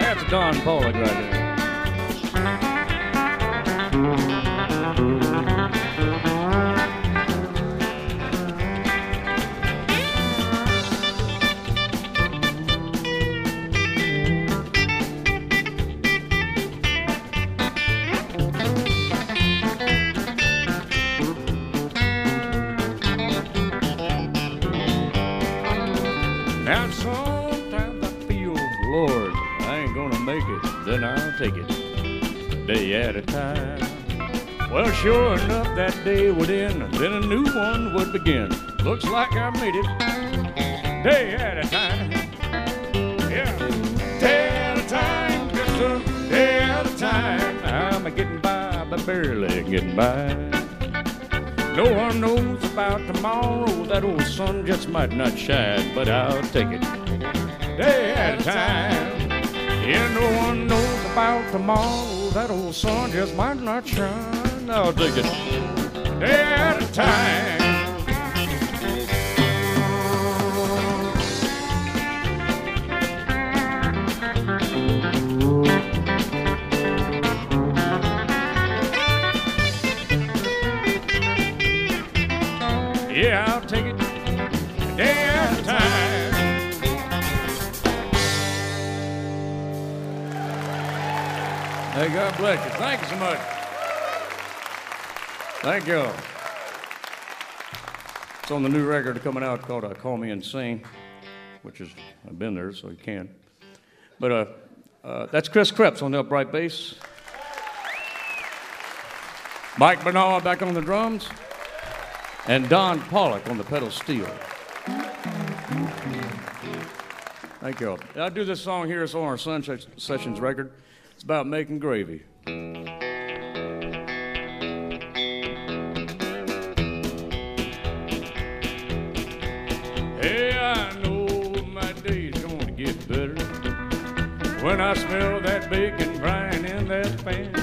That's Don Pawlak right there. Take it day at a time. Well, sure enough, that day would end, then a new one would begin. Looks like I made it day at a time. Yeah, day at a time, just a day at a time. I'm a getting by, but barely getting by. No one knows about tomorrow. That old sun just might not shine, but I'll take it day at a time. Yeah, no one knows about tomorrow. That old sun just might not shine. I'll take it at a time. God bless you. Thank you so much. Thank you. It's on the new record coming out called uh, Call Me Insane, which is, I've been there, so you can. But uh, uh, that's Chris Crepps on the upright bass. Mike Bernal back on the drums. And Don Pawlak on the pedal steel. Thank you. I do this song here. It's on our Sun Sessions record. It's about making gravy. Hey, I know my day's gonna get better when I smell that bacon frying in that pan.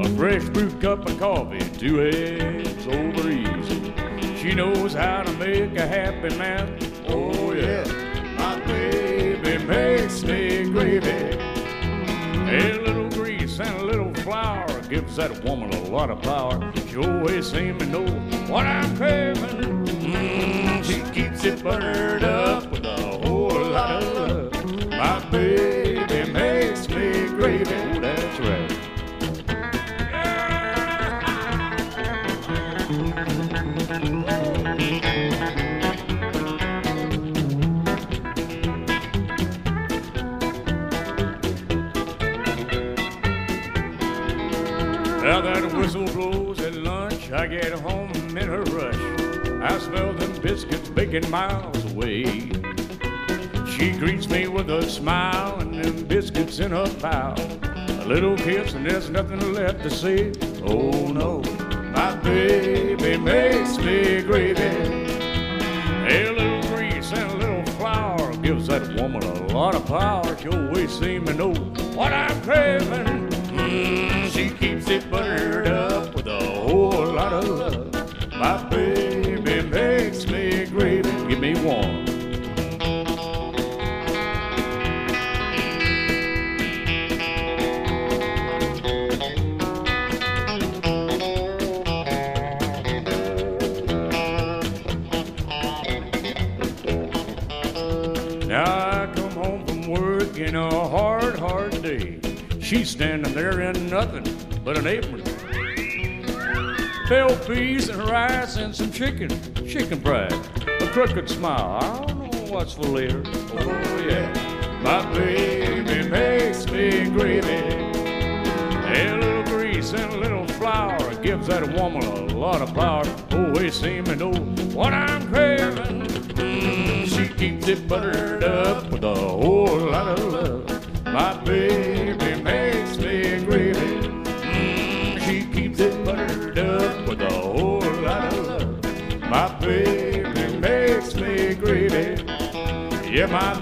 A fresh brewed cup of coffee, two eggs over easy. She knows how to make a happy man. Oh yeah, my baby makes me gravy. A little grease and a little flour gives that woman a lot of power. She always seems to know what I'm craving. Mm, she keeps it buttered up with a whole lot of love. My baby smell them biscuits baking miles away. She greets me with a smile and them biscuits in her bow. A little kiss and there's nothing left to say. Oh no, my baby makes me gravy. A little grease and a little flour gives that woman a lot of power. She always seems to know what I'm craving. Mm, she keeps it buttered up with a whole lot of love. My baby Now I come home from work in a hard, hard day. She's standing there in nothing but an apron. Bell peas and rice and some chicken, chicken fried. Crooked smile. I don't know what's for later. Oh yeah, my baby makes me gravy. A little grease and a little flour gives that woman a lot of power. Always seem to know what I'm craving. Mm, she keeps it buttered up with a whole lot of love. My baby makes me gravy. Mm, she keeps it buttered up with a whole lot of love. My baby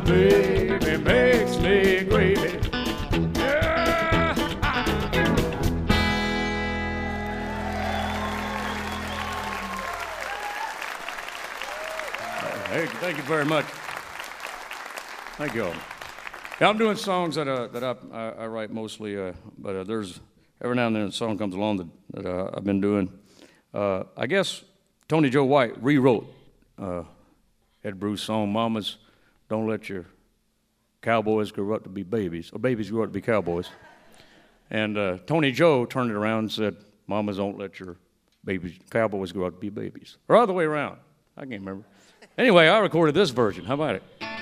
baby makes me gravy. Hey, thank you very much. Thank you. Yeah, I'm doing songs that uh, that I, I, I write mostly, uh, but uh, there's every now and then a song comes along that, that uh, I've been doing. Uh, I guess Tony Joe White rewrote uh, Ed Bruce's song "Mamas, Don't Let Your Cowboys Grow Up to Be Babies," or "Babies Grow Up to Be Cowboys." And uh, Tony Joe turned it around and said, "Mamas, don't let your babies, cowboys grow up to be babies," or other way around. I can't remember. Anyway, I recorded this version. How about it?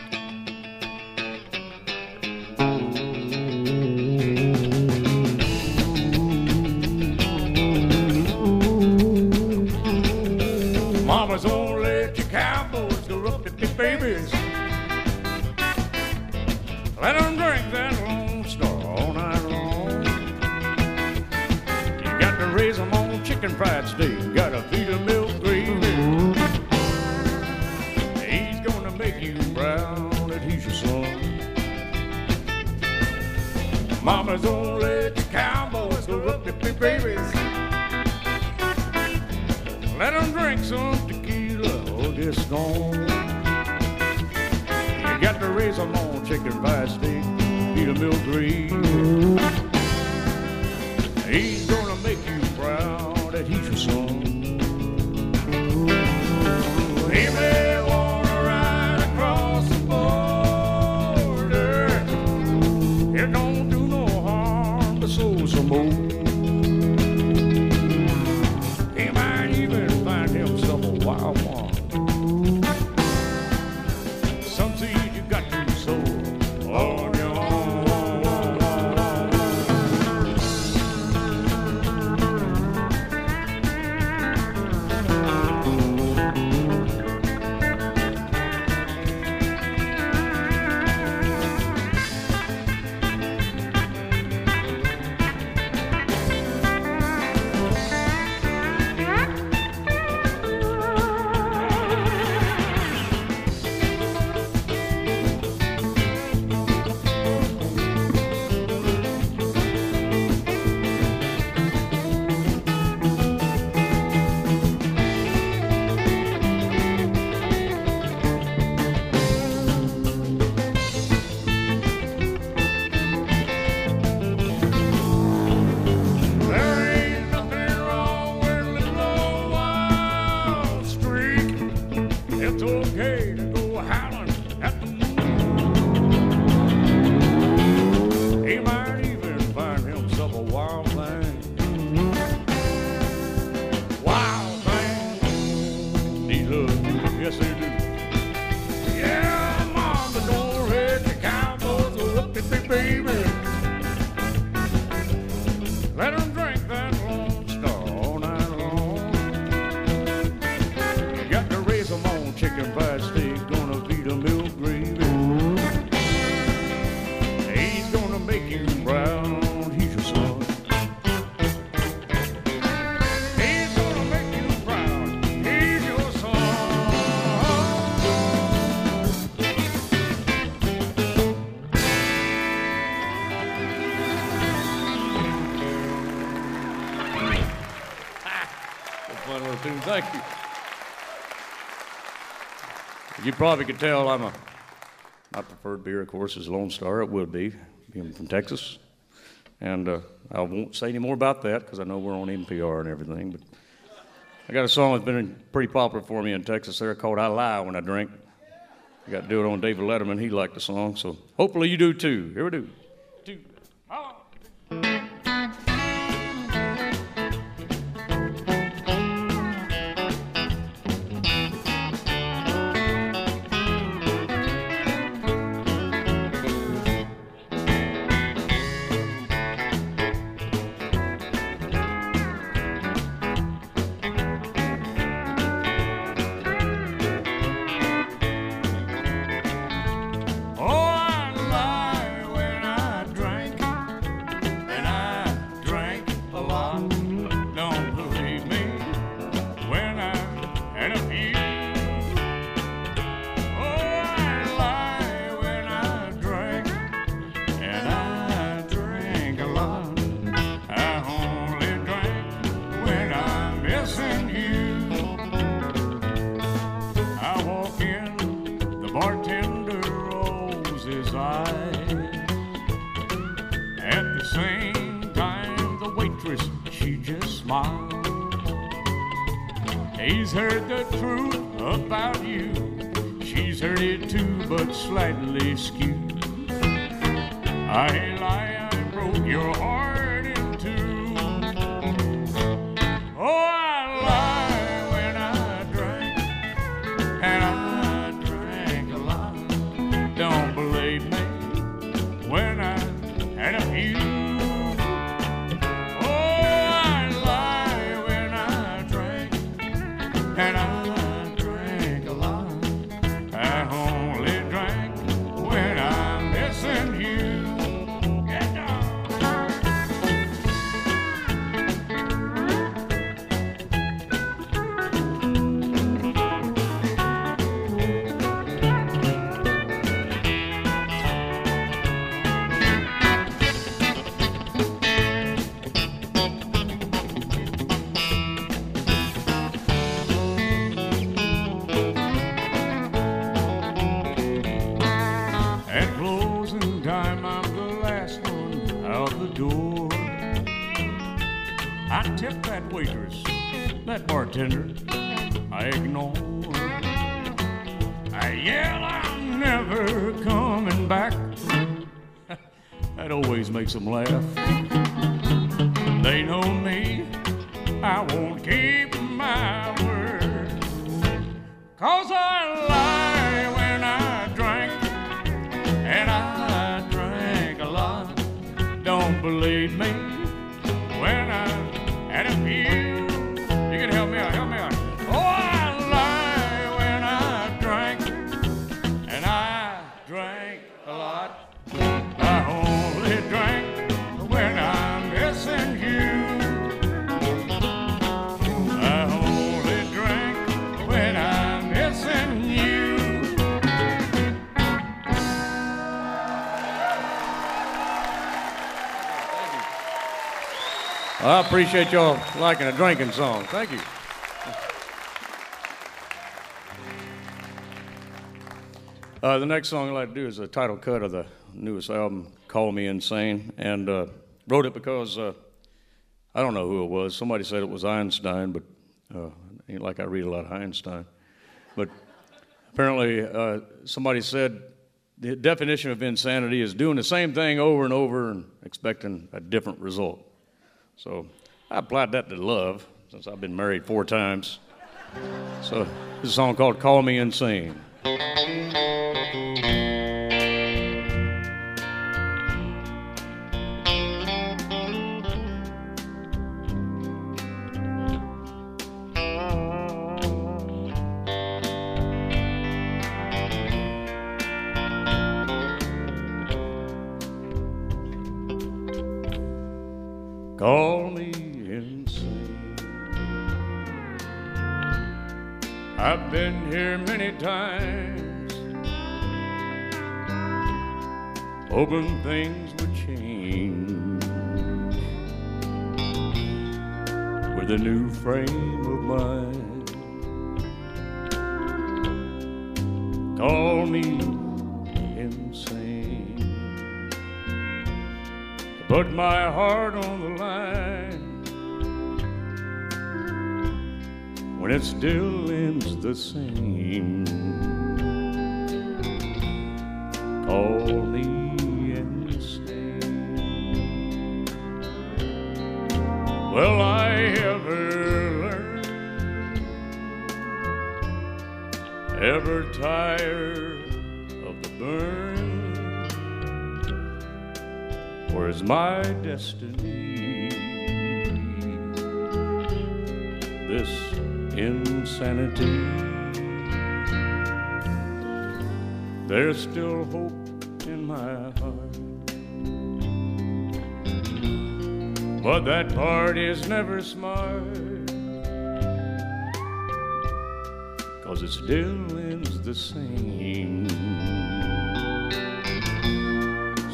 Probably could tell I'm a my preferred beer, of course, is Lone Star. It would be, being from Texas, and uh, I won't say any more about that because I know we're on NPR and everything. But I got a song that's been pretty popular for me in Texas there called "I Lie When I Drink." I got to do it on David Letterman. He liked the song, so hopefully you do too. Here we do. Slightly skewed. Appreciate y'all liking a drinking song. Thank you. Uh, the next song I'd like to do is a title cut of the newest album, Call Me Insane, and uh, wrote it because uh, I don't know who it was. Somebody said it was Einstein, but uh, ain't like I read a lot of Einstein. But apparently, uh, somebody said the definition of insanity is doing the same thing over and over and expecting a different result. So I applied that to love since I've been married four times. So this is a song called Call Me Insane. Times, hoping things would change. with a new frame of mind. Call me insane. Put my heart on the line when it still ends the same. Me insane. Well, I ever learned, ever tired of the burn, or is my destiny this insanity? There's still hope in my heart. But that part is never smart. Cause it still ends the same.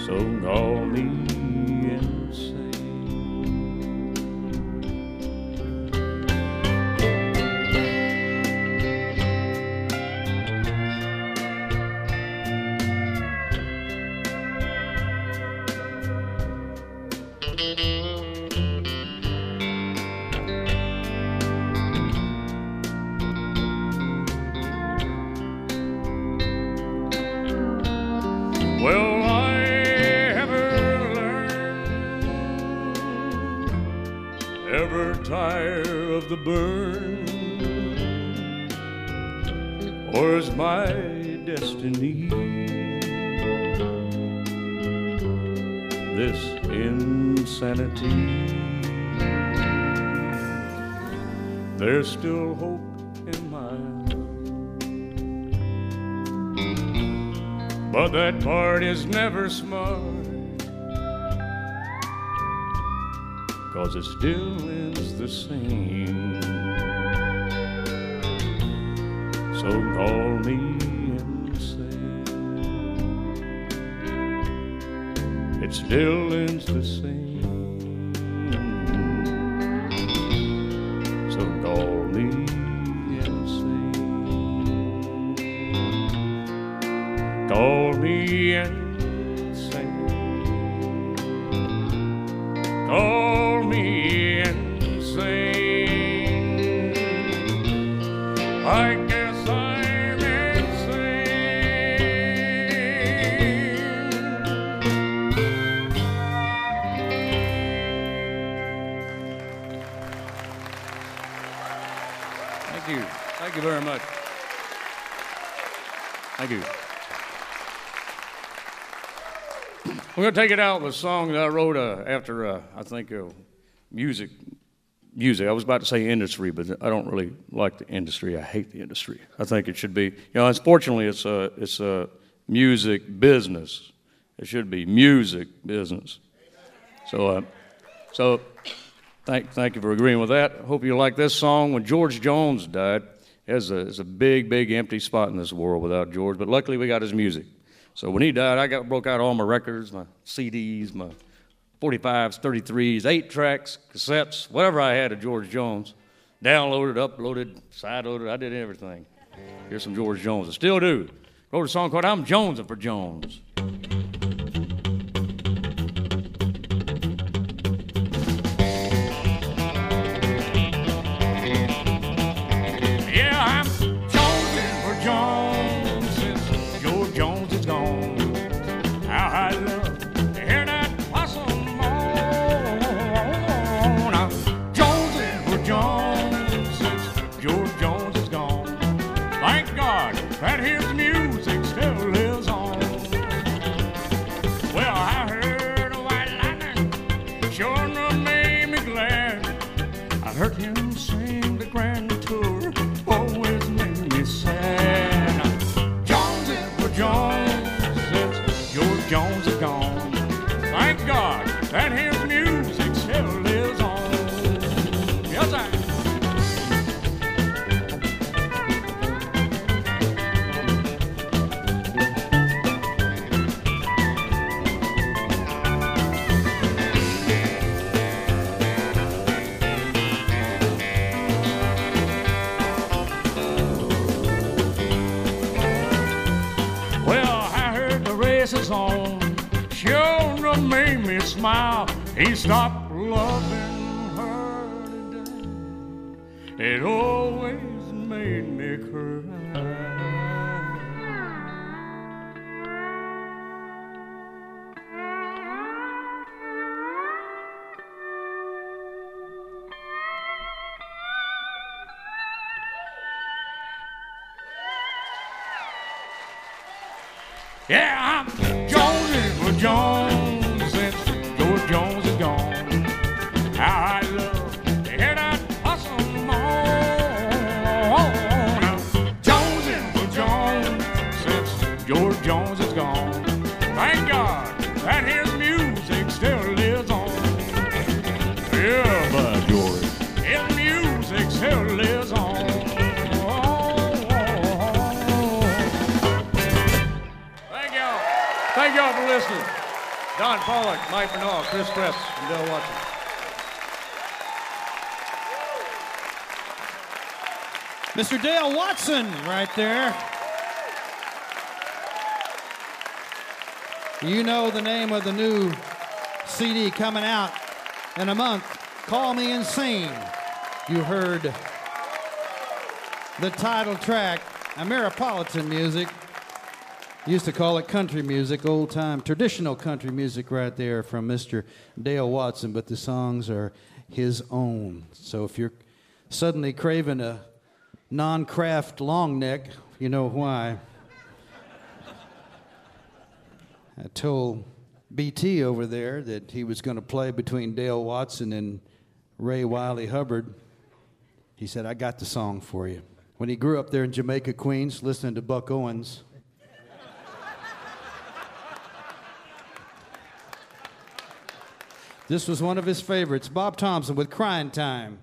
So call me Cause it We're to take it out with a song that I wrote uh, after, uh, I think, uh, music. Music. I was about to say industry, but I don't really like the industry. I hate the industry. I think it should be, you know, unfortunately, it's a, it's a music business. It should be music business. So, uh, so thank, thank you for agreeing with that. Hope you like this song. When George Jones died, there's a, there's a big, big empty spot in this world without George, but luckily we got his music. So when he died, I got broke out all my records, my CDs, my 45s, 33s, eight tracks, cassettes, whatever I had of George Jones. Downloaded, uploaded, sideloaded, I did everything. Here's some George Jones. I still do. Wrote a song called I'm Jonesing for Jones. He stopped Mike Bernal, Chris Crepps, and Dale Watson. Mr. Dale Watson, right there. You know the name of the new CD coming out in a month. Call Me Insane. You heard the title track, Ameripolitan music. Used to call it country music, old time traditional country music, right there from Mr. Dale Watson, but the songs are his own. So if you're suddenly craving a non craft long neck, you know why. I told BT over there that he was going to play between Dale Watson and Ray Wylie Hubbard. He said, I got the song for you. When he grew up there in Jamaica, Queens, listening to Buck Owens, this was one of his favorites Bob Thompson with Crying Time.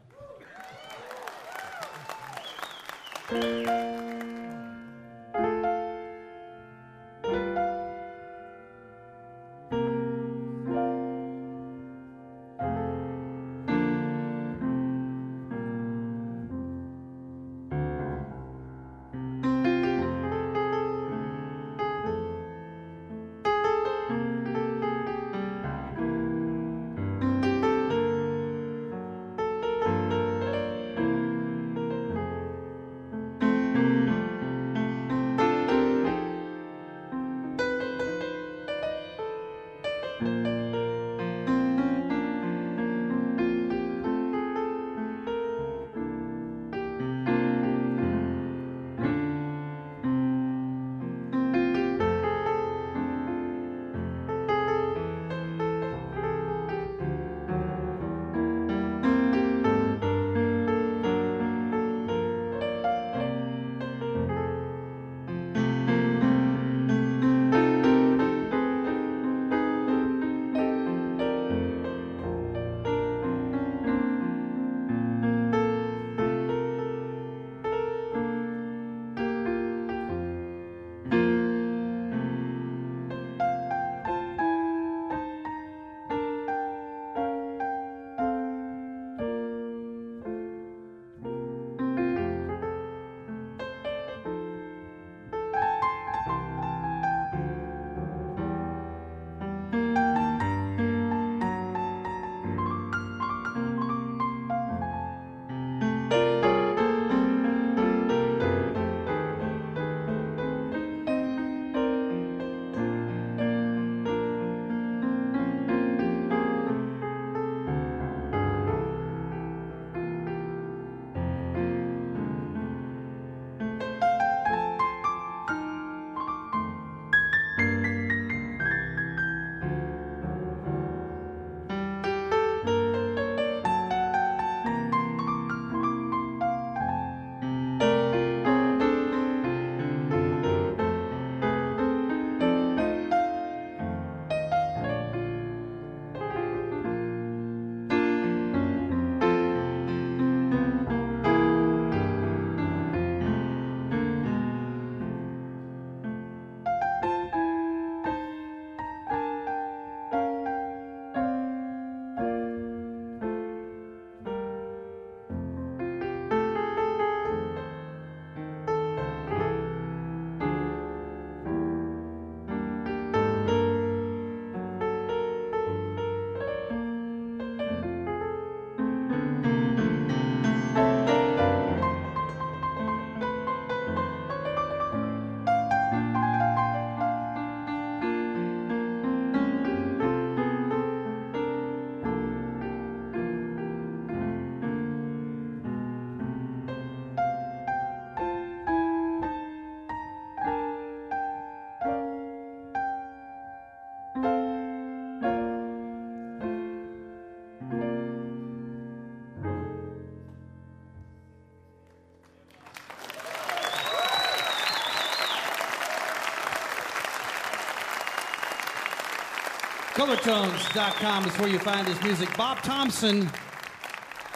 Colortones.com is where you find his music. Bob Thompson,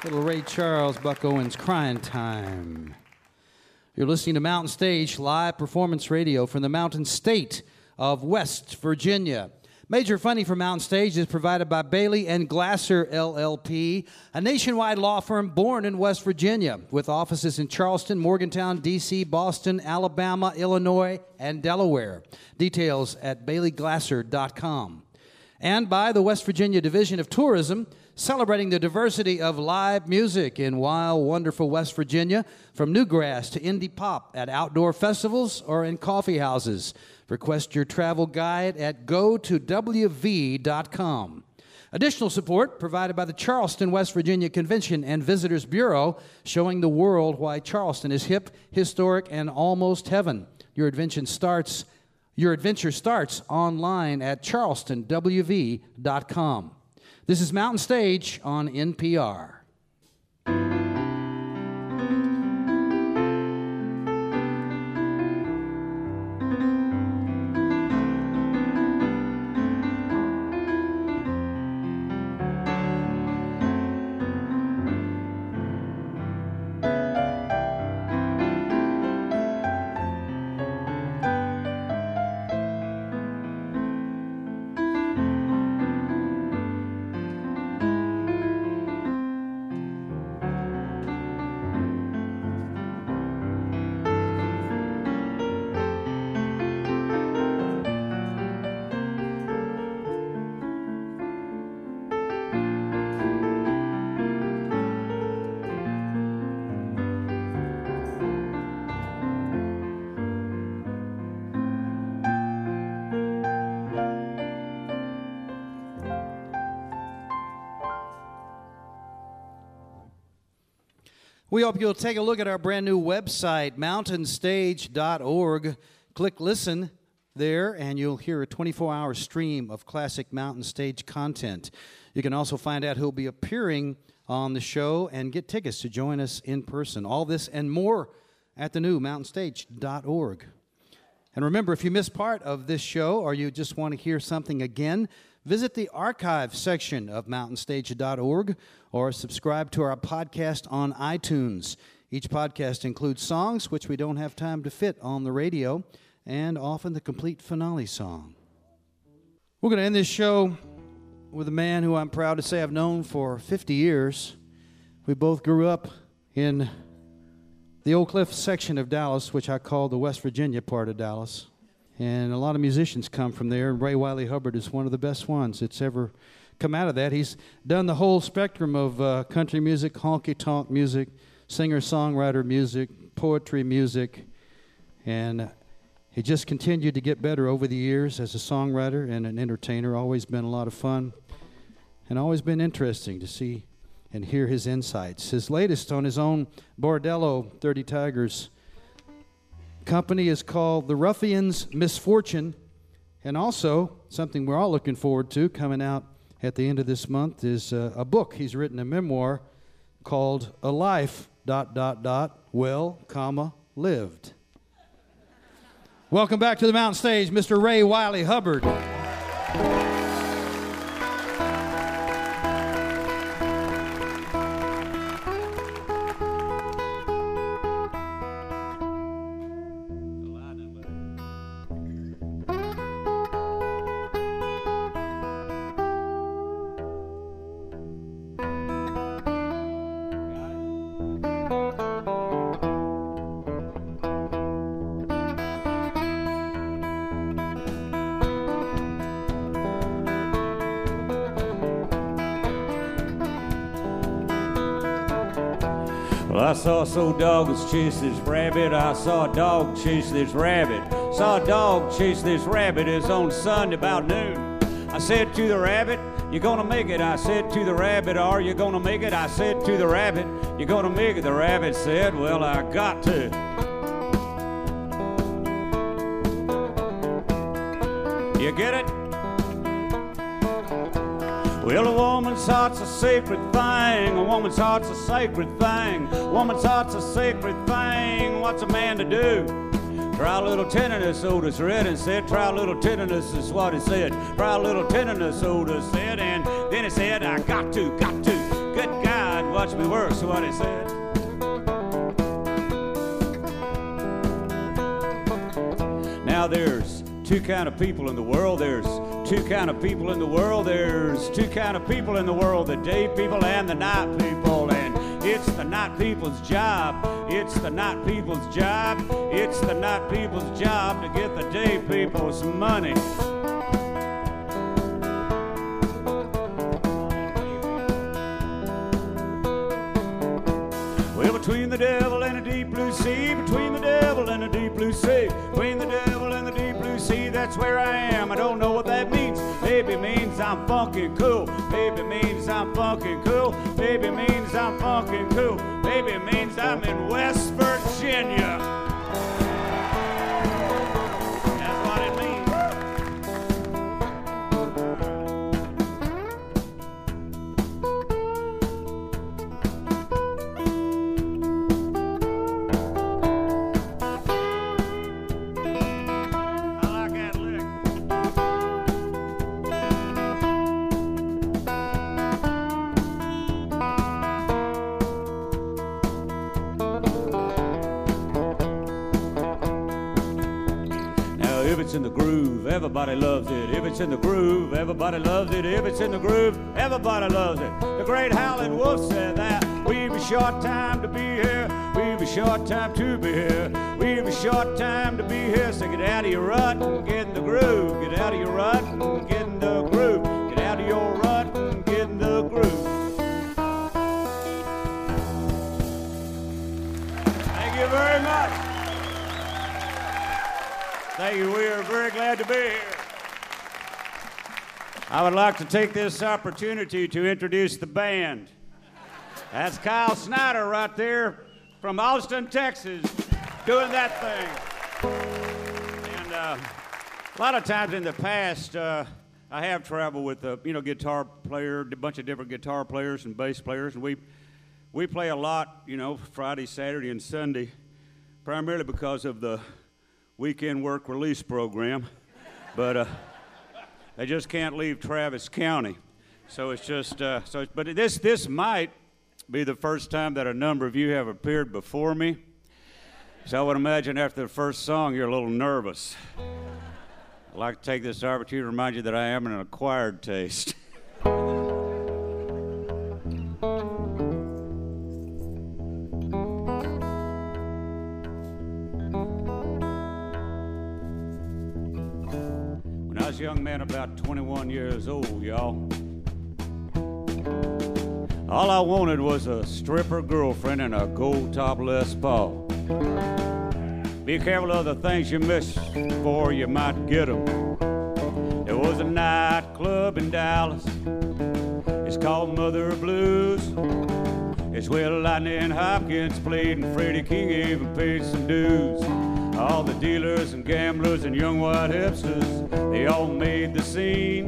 Little Ray Charles, Buck Owens, Crying Time. You're listening to Mountain Stage live performance radio from the mountain state of West Virginia. Major funding for Mountain Stage is provided by Bailey and Glasser LLP, a nationwide law firm born in West Virginia with offices in Charleston, Morgantown, D.C., Boston, Alabama, Illinois, and Delaware. Details at baileyglasser.com. And by the West Virginia Division of Tourism, celebrating the diversity of live music in wild, wonderful West Virginia, from newgrass to indie pop at outdoor festivals or in coffee houses. Request your travel guide at go to wv.com. Additional support provided by the Charleston, West Virginia Convention and Visitors Bureau, showing the world why Charleston is hip, historic, and almost heaven. Your adventure starts. Your adventure starts online at charlestonwv.com. This is Mountain Stage on NPR. We hope you'll take a look at our brand new website, mountainstage.org. Click listen there, and you'll hear a 24 hour stream of classic mountain stage content. You can also find out who'll be appearing on the show and get tickets to join us in person. All this and more at the new mountainstage.org. And remember, if you missed part of this show or you just want to hear something again, visit the archive section of mountainstage.org or subscribe to our podcast on iTunes. Each podcast includes songs which we don't have time to fit on the radio, and often the complete finale song. We're going to end this show with a man who I'm proud to say I've known for 50 years. We both grew up in the Oak Cliff section of Dallas, which I call the West Virginia part of Dallas. And a lot of musicians come from there, and Ray Wylie Hubbard is one of the best ones that's ever come out of that. He's done the whole spectrum of uh, country music, honky tonk music, singer songwriter music, poetry music, and he just continued to get better over the years as a songwriter and an entertainer. Always been a lot of fun and always been interesting to see and hear his insights. His latest on his own Bordello 30 Tigers company is called The Ruffians Misfortune, and also something we're all looking forward to coming out at the end of this month is uh, a book. He's written a memoir called A Life, dot, dot, dot, well, comma, lived. Welcome back to the mountain stage, Mr. Ray Wylie Hubbard. Saw so dogs chase this rabbit. I saw a dog chase this rabbit. Saw a dog chase this rabbit. It's on Sunday about noon. I said to the rabbit, You're gonna make it. I said to the rabbit, Are you gonna make it? I said to the rabbit, You're gonna make it. The rabbit said, Well, I got to. You get it? Well, a woman's heart's a sacred thing. A woman's heart's a sacred thing. A woman's heart's a sacred thing. What's a man to do? Try a little tenderness, Otis Redding said. Try a little tenderness is what he said. Try a little tenderness, Otis said. And then he said, I got to, got to. Good God, watch me work, so what he said. Now there's two kind of people in the world. There's two kind of people in the world. There's two kind of people in the world: the day people and the night people. And it's the night people's job. It's the night people's job. It's the night people's job to get the day people some money. Well, between the devil and the deep blue sea, between the devil and the deep blue sea, between the devil and the deep blue sea, that's where I am. I'm funky cool. Baby means I'm funky cool. Baby means I'm funky cool. Baby means I'm in West Virginia. Everybody loves it. If it's in the groove, everybody loves it. If it's in the groove, everybody loves it. The great Howlin' Wolf said that. We've a short time to be here. We've a short time to be here. We've a short time to be here. So get out of your rut and get in the groove. Get out of your rut and get in the groove. Thank you. We are very glad to be here. I would like to take this opportunity to introduce the band. That's Kyle Snyder right there from Austin, Texas, doing that thing. And uh, a lot of times in the past, uh, I have traveled with a you know guitar player, a bunch of different guitar players and bass players, and we we play a lot, you know, Friday, Saturday, and Sunday, primarily because of the weekend work release program. But uh, they just can't leave Travis County, so it's just uh, so. But this this might be the first time that a number of you have appeared before me. So I would imagine after the first song, you're a little nervous. I'd like to take this opportunity to remind you that I am an acquired taste. Young man, about 21 years old, y'all, all I wanted was a stripper girlfriend and a gold top Les Paul. Be careful of the things you miss, for you might get 'em. There was a nightclub in Dallas. It's called Mother Blues. It's where Lightnin' Hopkins played and Freddie King even paid some dues. All the dealers and gamblers and young white hipsters, they all made the scene.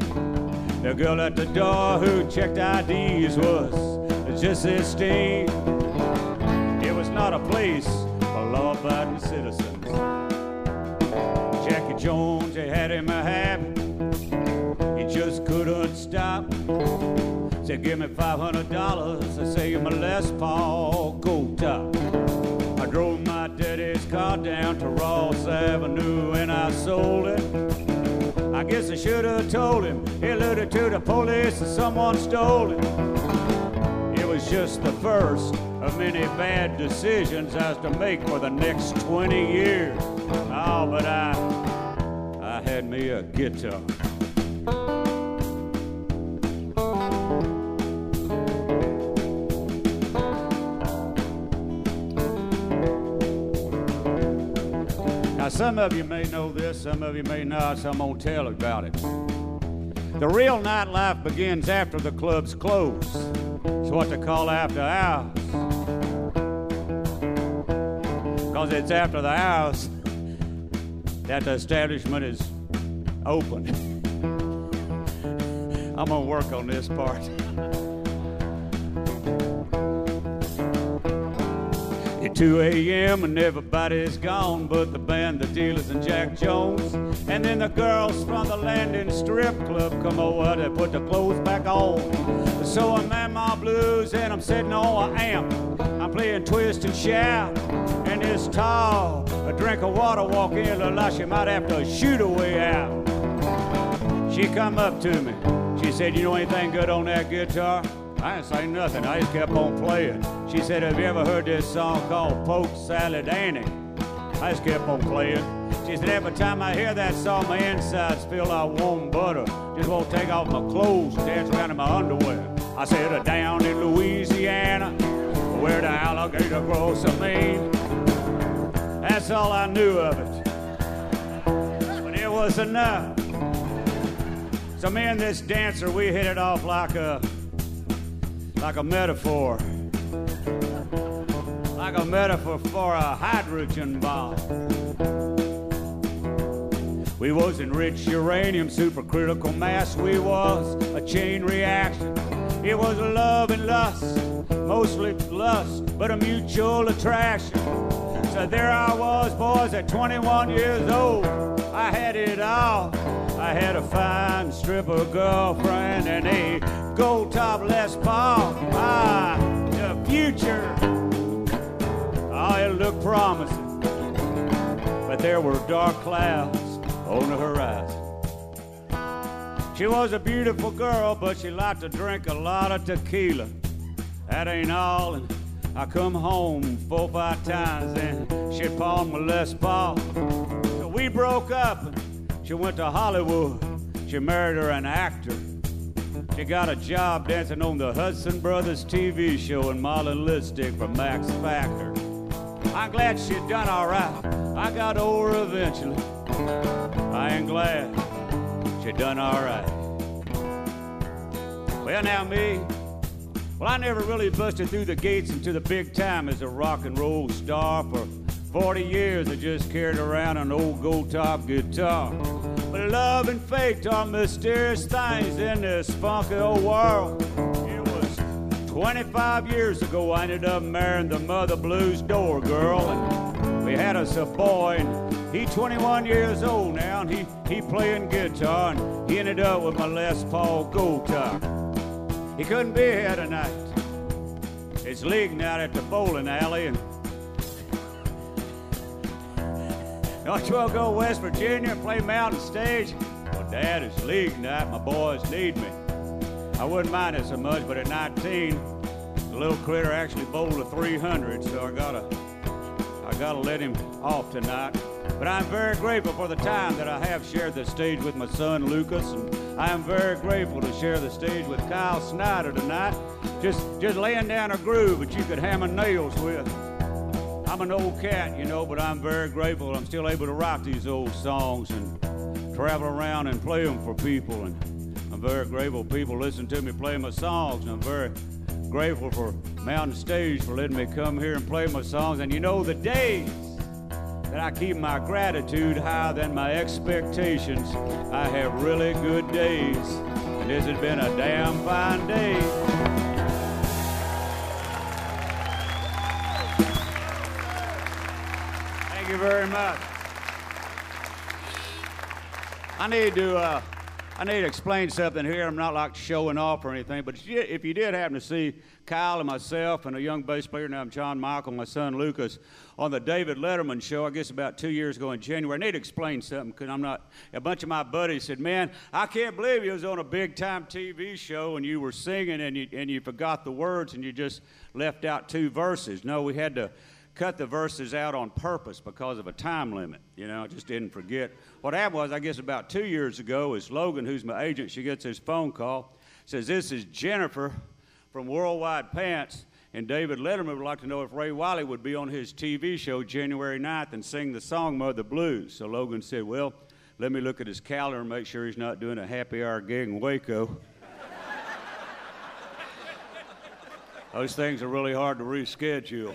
The girl at the door who checked IDs was just Steen. It was not a place for law-abiding citizens. Jackie Jones, they had him a habit. He just couldn't stop. Said, give me $500. I say, you're my Les Paul go Top. I drove my daddy's car down to Ross Avenue and I sold it. I guess I should have told him. He alluded to the police that someone stole it. It was just the first of many bad decisions I was to make for the next 20 years. Oh, but I, I had me a guitar. Now, some of you may know this, some of you may not, so I'm going to tell about it. The real nightlife begins after the clubs close. It's what they call after hours. Because it's after the hours that the establishment is open. I'm going to work on this part. 2 a.m. and everybody's gone but the band, the dealers, and Jack Jones. And then the girls from the Landing Strip Club come over to put the clothes back on. So I'm at my blues and I'm sitting on an amp. I'm playing twist and shout. And this tall, a drink of water walk in, look like she might have to shoot her way out. She come up to me. She said, You know anything good on that guitar? I didn't say nothing. I just kept on playing. She said, Have you ever heard this song called Polk Salad Annie? I just kept on playing. She said, Every time I hear that song, my insides feel like warm butter. Just won't take off my clothes and dance around in my underwear. I said, Down in Louisiana, where the alligator grows so mean. That's all I knew of it. But it was enough. So me and this dancer, we hit it off like a like a metaphor. Like a metaphor for a hydrogen bomb. We was enriched uranium, supercritical mass. We was a chain reaction. It was love and lust, mostly lust, but a mutual attraction. So there I was, boys, at 21 years old. I had it all. I had a fine stripper girlfriend and a gold top Les Paul. Ah, the future. Oh, it looked promising. But there were dark clouds on the horizon. She was a beautiful girl, but she liked to drink a lot of tequila. That ain't all. And I come home four, five times and she pawned my Les Paul. So we broke up and she went to Hollywood. She married her an actor. She got a job dancing on the Hudson Brothers TV show and Marlon Lipstick for Max Factor. I'm glad she done all right. I got over eventually. I am glad she done all right. Well, now me, well, I never really busted through the gates into the big time as a rock and roll star. For 40 years, I just carried around an old gold top guitar. But love and fate are mysterious things in this funky old world. It was 25 years ago I ended up marrying the Mother Blues door girl, and we had us a boy. And he 21 years old now, and he he playing guitar, and he ended up with my Les Paul gold top. He couldn't be here tonight. It's league night at the bowling alley, and don't you to go West Virginia and play Mountain Stage? Well, Dad, it's league night. My boys need me. I wouldn't mind it so much, but at 19, the little critter actually bowled a 300, so I gotta, I gotta let him off tonight. But I'm very grateful for the time that I have shared the stage with my son Lucas, and I am very grateful to share the stage with Kyle Snyder tonight. Just, just laying down a groove that you could hammer nails with. I'm an old cat, you know, but I'm very grateful I'm still able to write these old songs and travel around and play them for people. And I'm very grateful people listen to me play my songs. And I'm very grateful for Mountain Stage for letting me come here and play my songs. And you know, the days that I keep my gratitude higher than my expectations, I have really good days. And this has been a damn fine day. You very much. I need to uh, I need to explain something here. I'm not like showing off or anything, but if you- did happen to see Kyle and myself and a young bass player named John Michael, my son Lucas, on the David Letterman show, I guess about two years ago in January, I need to explain something because I'm not. A bunch of my buddies said, "Man, I can't believe you was on a big time TV show and you were singing and you and you forgot the words and you just left out two verses." No, we had to cut the verses out on purpose because of a time limit. You know, I just didn't forget. What happened was, I guess about two years ago, is Logan, who's my agent, she gets this phone call, says, This is Jennifer from Worldwide Pants, and David Letterman would like to know if Ray Wylie would be on his TV show January 9th and sing the song Mother Blues. So Logan said, Well, let me look at his calendar and make sure he's not doing a happy hour gig in Waco. Those things are really hard to reschedule.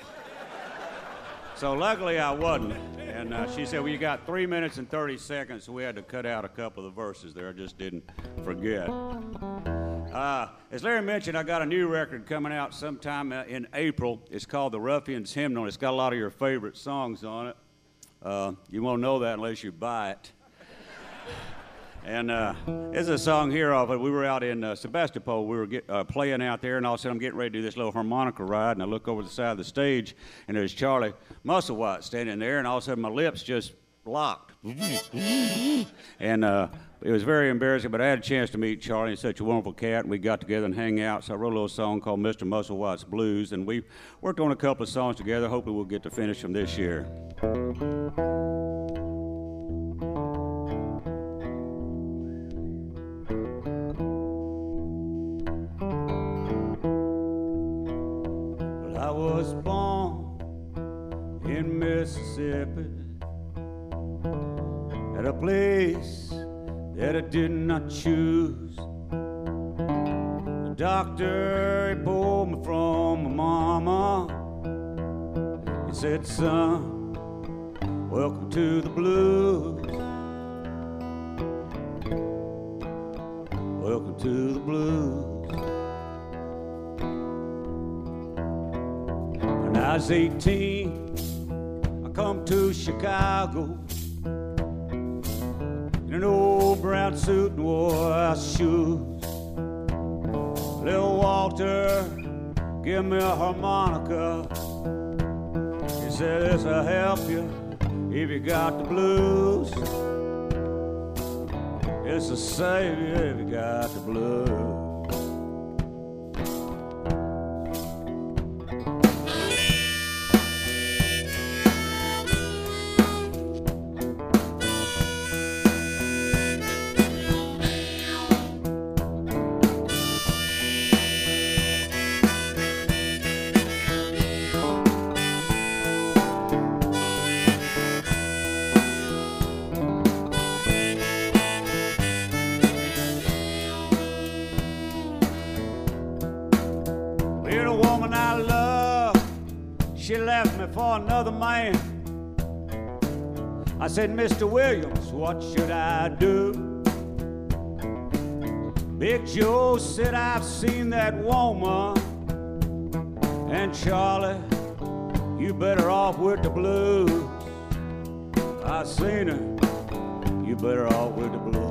So luckily I wasn't. And uh, she said, well, you got three minutes and 30 seconds, so we had to cut out a couple of the verses there. I just didn't forget. Uh, as Larry mentioned, I got a new record coming out sometime uh, in April. It's called The Ruffians Hymnal. It's got a lot of your favorite songs on it. Uh, you won't know that unless you buy it. And uh, there's a song here off it. We were out in uh, Sebastopol. We were get, uh, playing out there, and all of a sudden I'm getting ready to do this little harmonica ride, and I look over the side of the stage, and there's Charlie Musselwhite standing there, and all of a sudden my lips just locked. and uh, it was very embarrassing, but I had a chance to meet Charlie. He's such a wonderful cat, and we got together and hang out. So I wrote a little song called Mr. Musselwhite's Blues, and we worked on a couple of songs together. Hopefully we'll get to finish them this year. Was born in Mississippi at a place that I did not choose. The doctor he pulled me from my mama. He said, "Son, welcome to the blues. Welcome to the blues." I was 18, I come to Chicago in an old brown suit and wore shoes. Little Walter, give me a harmonica. He said, This'll help you if you got the blues. This'll save you if you got the blues. I said, Mr. Williams, what should I do? Big Joe said, I've seen that woman. And Charlie, you better off with the blues. I seen her, you better off with the blues.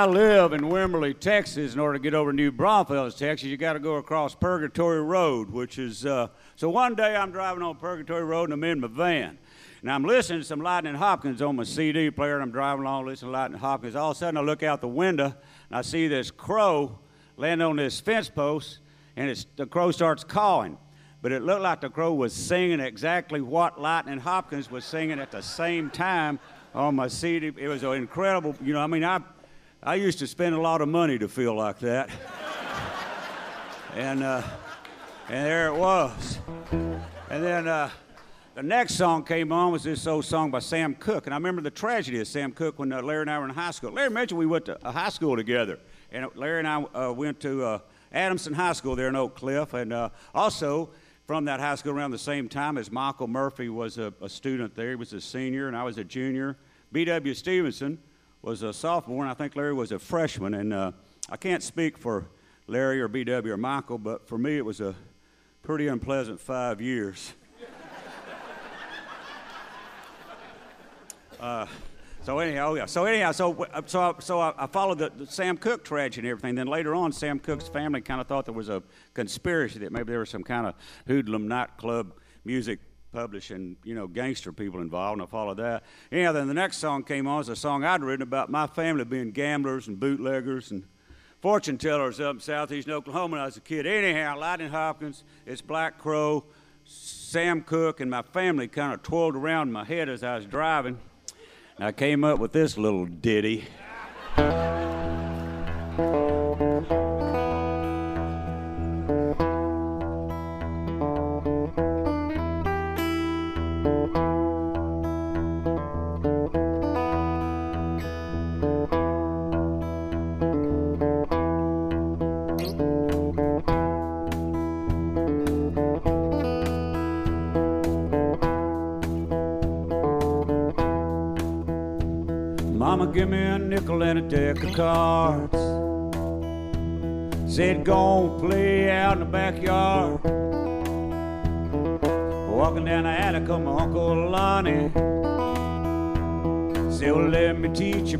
I live in Wimberley, Texas, in order to get over to New Braunfels, Texas, you got to go across Purgatory Road, which is. Uh, so one day I'm driving on Purgatory Road and I'm in my van. And I'm listening to some Lightnin' Hopkins on my CD player, and I'm driving along listening to Lightnin' Hopkins. All of a sudden, I look out the window and I see this crow land on this fence post, and it's, the crow starts cawing. But it looked like the crow was singing exactly what Lightnin' Hopkins was singing at the same time on my CD. It was an incredible, you know, I mean, I, I used to spend a lot of money to feel like that. and, uh, and there it was. And then uh, the next song came on was this old song by Sam Cooke. And I remember the tragedy of Sam Cooke when uh, Larry and I were in high school. Larry mentioned we went to a high school together. And Larry and I uh, went to uh, Adamson High School there in Oak Cliff. And uh, also, from that high school around the same time as Michael Murphy was a, a student there. He was a senior, and I was a junior. B.W. Stevenson was a sophomore, and I think Larry was a freshman. And uh, I can't speak for Larry or BW or Michael, but for me, it was a pretty unpleasant five years. uh, so anyhow, yeah. So anyhow, so so I, so I, I followed the, the, Sam Cooke tragedy and everything. Then later on, Sam Cooke's family kind of thought there was a conspiracy that maybe there was some kind of hoodlum nightclub music publishing, you know, gangster people involved, and I followed that. Anyhow, then the next song came on. was a song I'd written about my family being gamblers and bootleggers and fortune tellers up in southeastern Oklahoma when I was a kid. Anyhow, Lightnin' Hopkins, it's Black Crow, Sam Cooke, and my family kind of twirled around my head as I was driving. And I came up with this little ditty.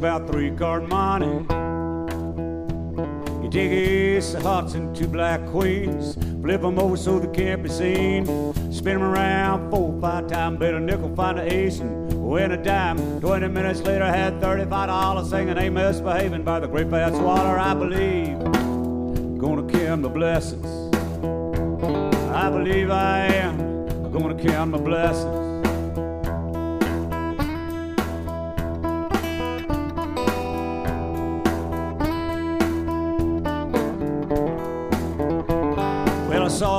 About three card monte. You take ace of hearts and two black queens, flip them over so they can't be seen. Spin them around four, five times, bet a nickel, find an ace, and win a dime. Twenty minutes later, had thirty-five dollars singing a Misbehaving" by the Great Fats Waller. I believe I'm gonna count my blessings. I believe I am gonna count my blessings.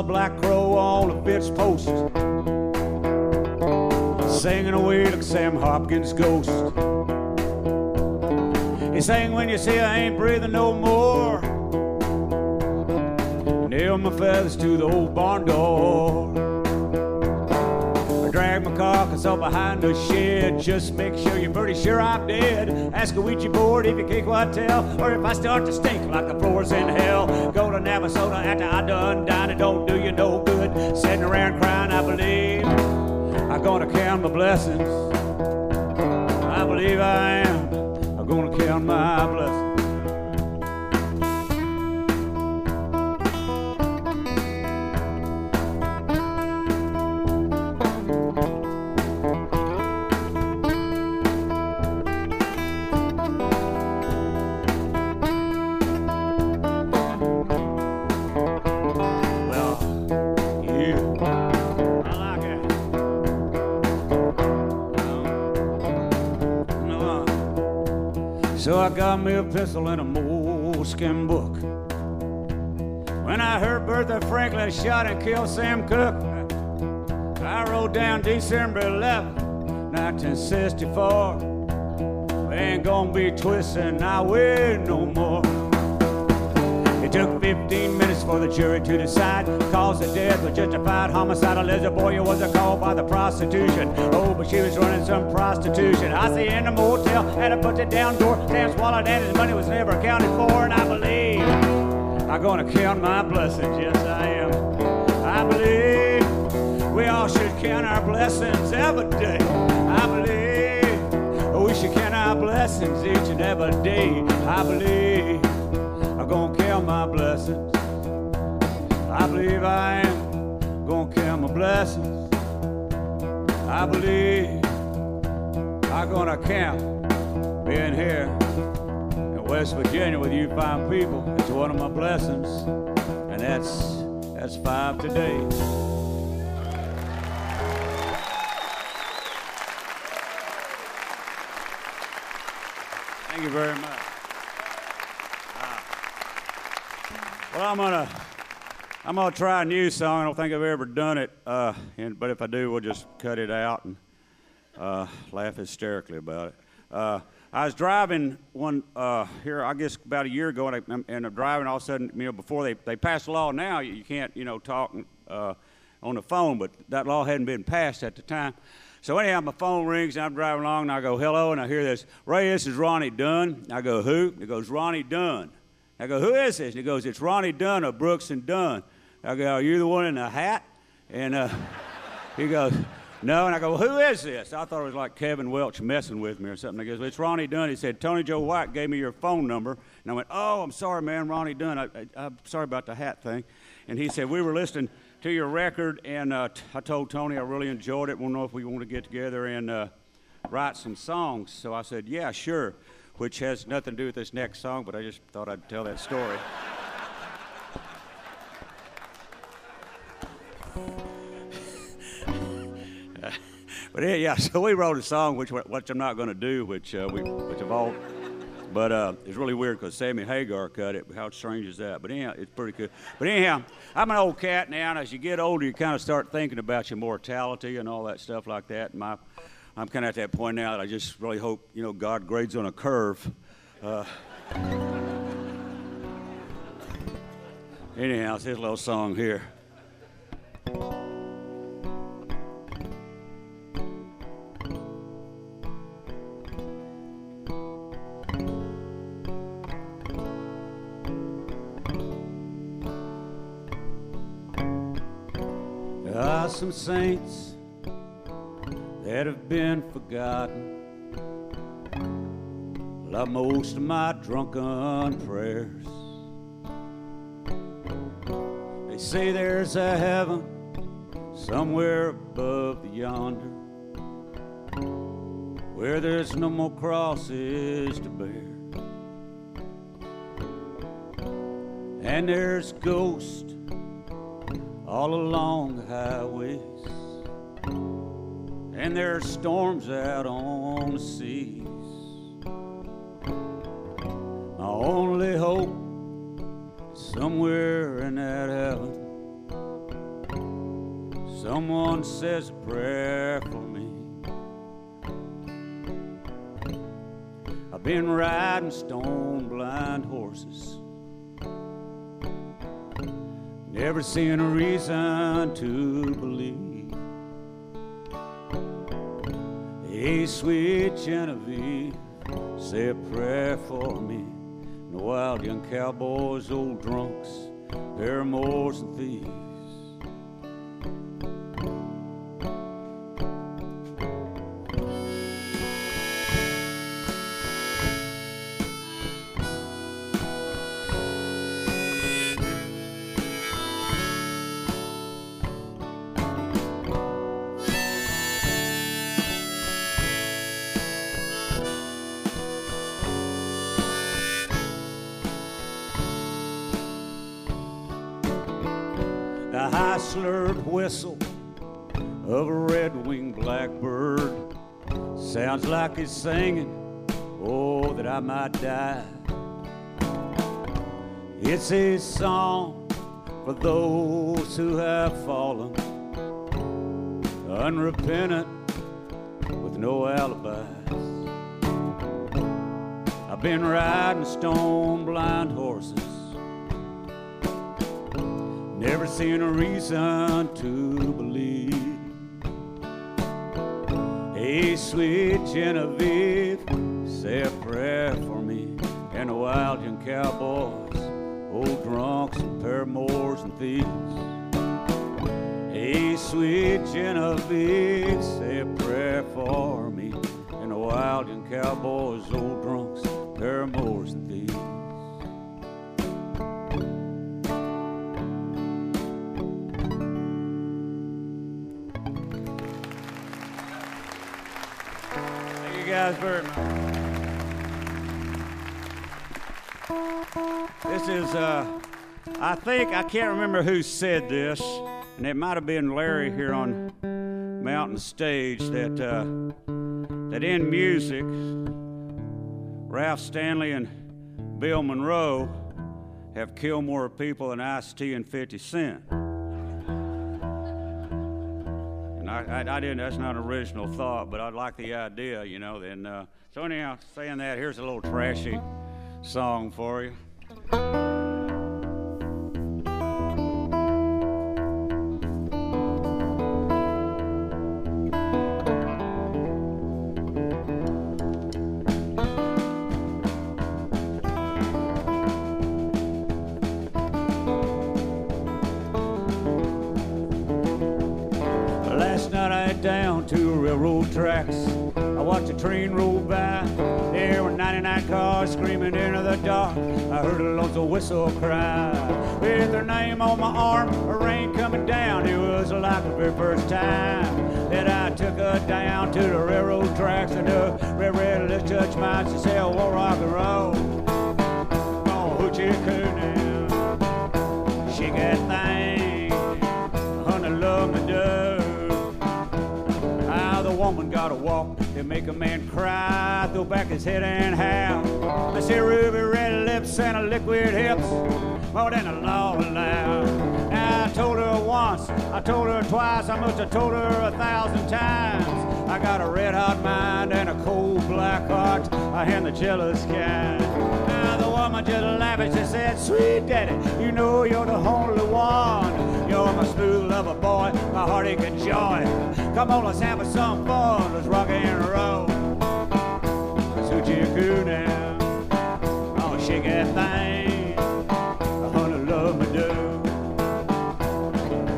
Black crow on a fence post singing away like Sam Hopkins' ghost. He sang when you say I ain't breathing no more. Nail my feathers to the old barn door. Up behind the shed. Just make sure you're pretty sure I'm dead. Ask a Ouija board if you can't quite tell, or if I start to stink like the floors in hell. Go to Navasota after I done died. It don't do you no good. Sitting around crying, I believe. I'm gonna count my blessings. I believe I am. I'm gonna count my blessings. Me a pencil and a moleskin book. When I heard Bertha Franklin shot and killed Sam Cooke, I wrote down December 11, 1964. We ain't gonna be twisting our way no more. Took 15 minutes for the jury to decide. Cause of death was justified. Homicide. Elizabeth Boyer was called by the prostitution. Oh, but she was running some prostitution. I see in the motel, had to put the down door. Sam swallowed and his money was never accounted for. And I believe I'm gonna count my blessings. Yes, I am. I believe we all should count our blessings every day. I believe we should count our blessings each and every day. I believe gonna count my blessings. I believe I am gonna count my blessings. I believe I'm gonna count being here in West Virginia with you fine people. It's one of my blessings, and that's that's five today. Thank you very much. Well, I'm gonna I'm gonna try a new song. I don't think I've ever done it, uh, and, but if I do, we'll just cut it out and uh, laugh hysterically about it. Uh, I was driving one uh, here, I guess about a year ago, and, I, I'm driving. All of a sudden, you know, before they they passed a law now, you, you can't you know talk uh, on the phone, but that law hadn't been passed at the time. So anyhow, my phone rings and I'm driving along and I go, hello, and I hear this, Ray, this is Ronnie Dunn. I go, who? He goes, Ronnie Dunn. I go, who is this? And he goes, it's Ronnie Dunn of Brooks and Dunn. I go, are you the one in the hat? And uh, he goes, no. And I go, well, who is this? I thought it was like Kevin Welch messing with me or something. He goes, it's Ronnie Dunn. He said, Tony Joe White gave me your phone number. And I went, oh, I'm sorry, man, Ronnie Dunn. I, I, I'm sorry about the hat thing. And he said, we were listening to your record, and uh, t- I told Tony I really enjoyed it. To know if we want to get together and uh, write some songs. So I said, yeah, sure, which has nothing to do with this next song, but I just thought I'd tell that story. but yeah, so we wrote a song, which which I'm not going to do, which uh, we which all, but uh, it's really weird because Sammy Hagar cut it. How strange is that? But anyhow, it's pretty good. But anyhow, I'm an old cat now, and as you get older, you kind of start thinking about your mortality and all that stuff like that. And my, I'm kind of at that point now that I just really hope you know God grades on a curve. Uh, anyhow, it's his little song here. Some saints that have been forgotten. Like most of my drunken prayers. They say there's a heaven somewhere above yonder where there's no more crosses to bear. And there's ghosts all along the highways. And there's storms out on the seas. My only hope somewhere in that heaven. Someone says a prayer for me. I've been riding stone blind horses. Never seen a reason to believe. Hey, sweet Genevieve, say a prayer for me. The wild young cowboys, old drunks, paramours and thieves. Singing, Oh, that I might die. It's a song for those who have fallen, unrepentant with no alibis. I've been riding stone blind horses. Never seen a reason to believe. Hey, sweet Genevieve, say a prayer for me and the wild young cowboys, old drunks and paramours and thieves. Hey, sweet Genevieve, say a prayer for me and the wild young cowboys, old drunks, paramours and thieves. Guys very much. This is, uh, I think, I can't remember who said this, and it might have been Larry here on Mountain Stage that, uh, that in music, Ralph Stanley and Bill Monroe have killed more people than Ice T and 50 Cent. I, I, didn't, that's not an original thought, but I like the idea, you know. Then, uh, so, anyhow, saying that, here's a little trashy song for you. Whistle cry. With her name on my arm, a rain coming down. It was like the very first time that I took her down to the railroad tracks. And the railroad let's touch mine. She said, "War oh, rock and roll." Oh, hoochie coo now. She got thing, honey love me do. How the woman got a walk to make a man cry, throw back his head and howl. I see ruby red lips and a liquid hips, more than a law allowed. Now I told her once, I told her twice, I must have told her a thousand times. I got a red hot mind and a cold black heart, I am the jealous kind. Now the woman just and she said, Sweet daddy, you know you're the only one. You're my smooth lover boy, my heartache and joy. Come on, let's have some fun, let's rock and roll. Suchi Koo now, thing, love do.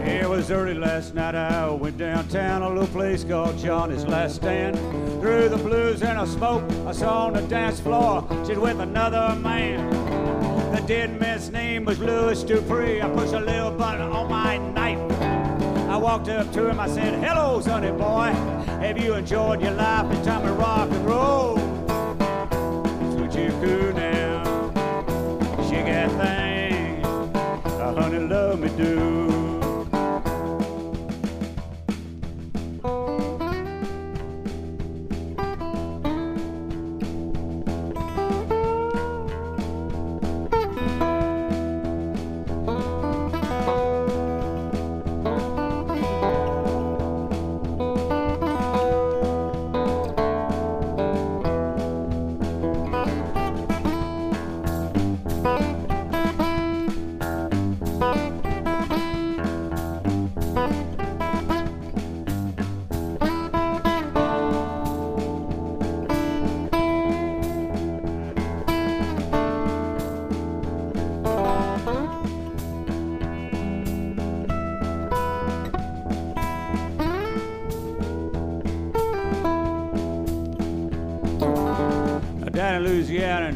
It was early last night, I went downtown, a little place called Johnny's Last Stand. Through the blues and a smoke, I saw on the dance floor, she's with another man. The dead man's name was Louis Dupree. I pushed a little button on my knife. I walked up to him, I said, Hello, sonny boy. Have you enjoyed your life? in time to rock and roll. What you now.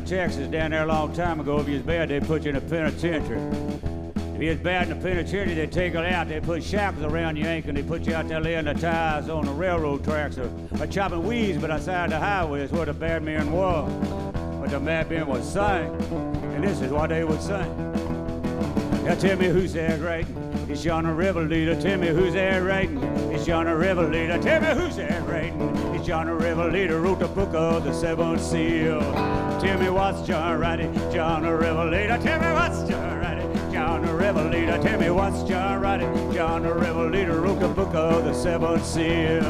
Texas, down there a long time ago, if you was bad, they put you in a penitentiary. If you was bad in the penitentiary, they take you out, they put shackles around your ankle, and they put you out there laying the tires on the railroad tracks or, or chopping weeds, but outside the highways is where the bad men was. But the bad men would sing, and this is what they would sing. Now tell me who's there writing. It's John the Revelator. Tell me who's there writing. It's John the Revelator. Tell me who's there writing. John River Wrote the book of the seven seals. Tell me what's John writing. John Leader. Tell me what's John writing. John Leader. Tell me what's John writing. John River wrote the book of the seven seals.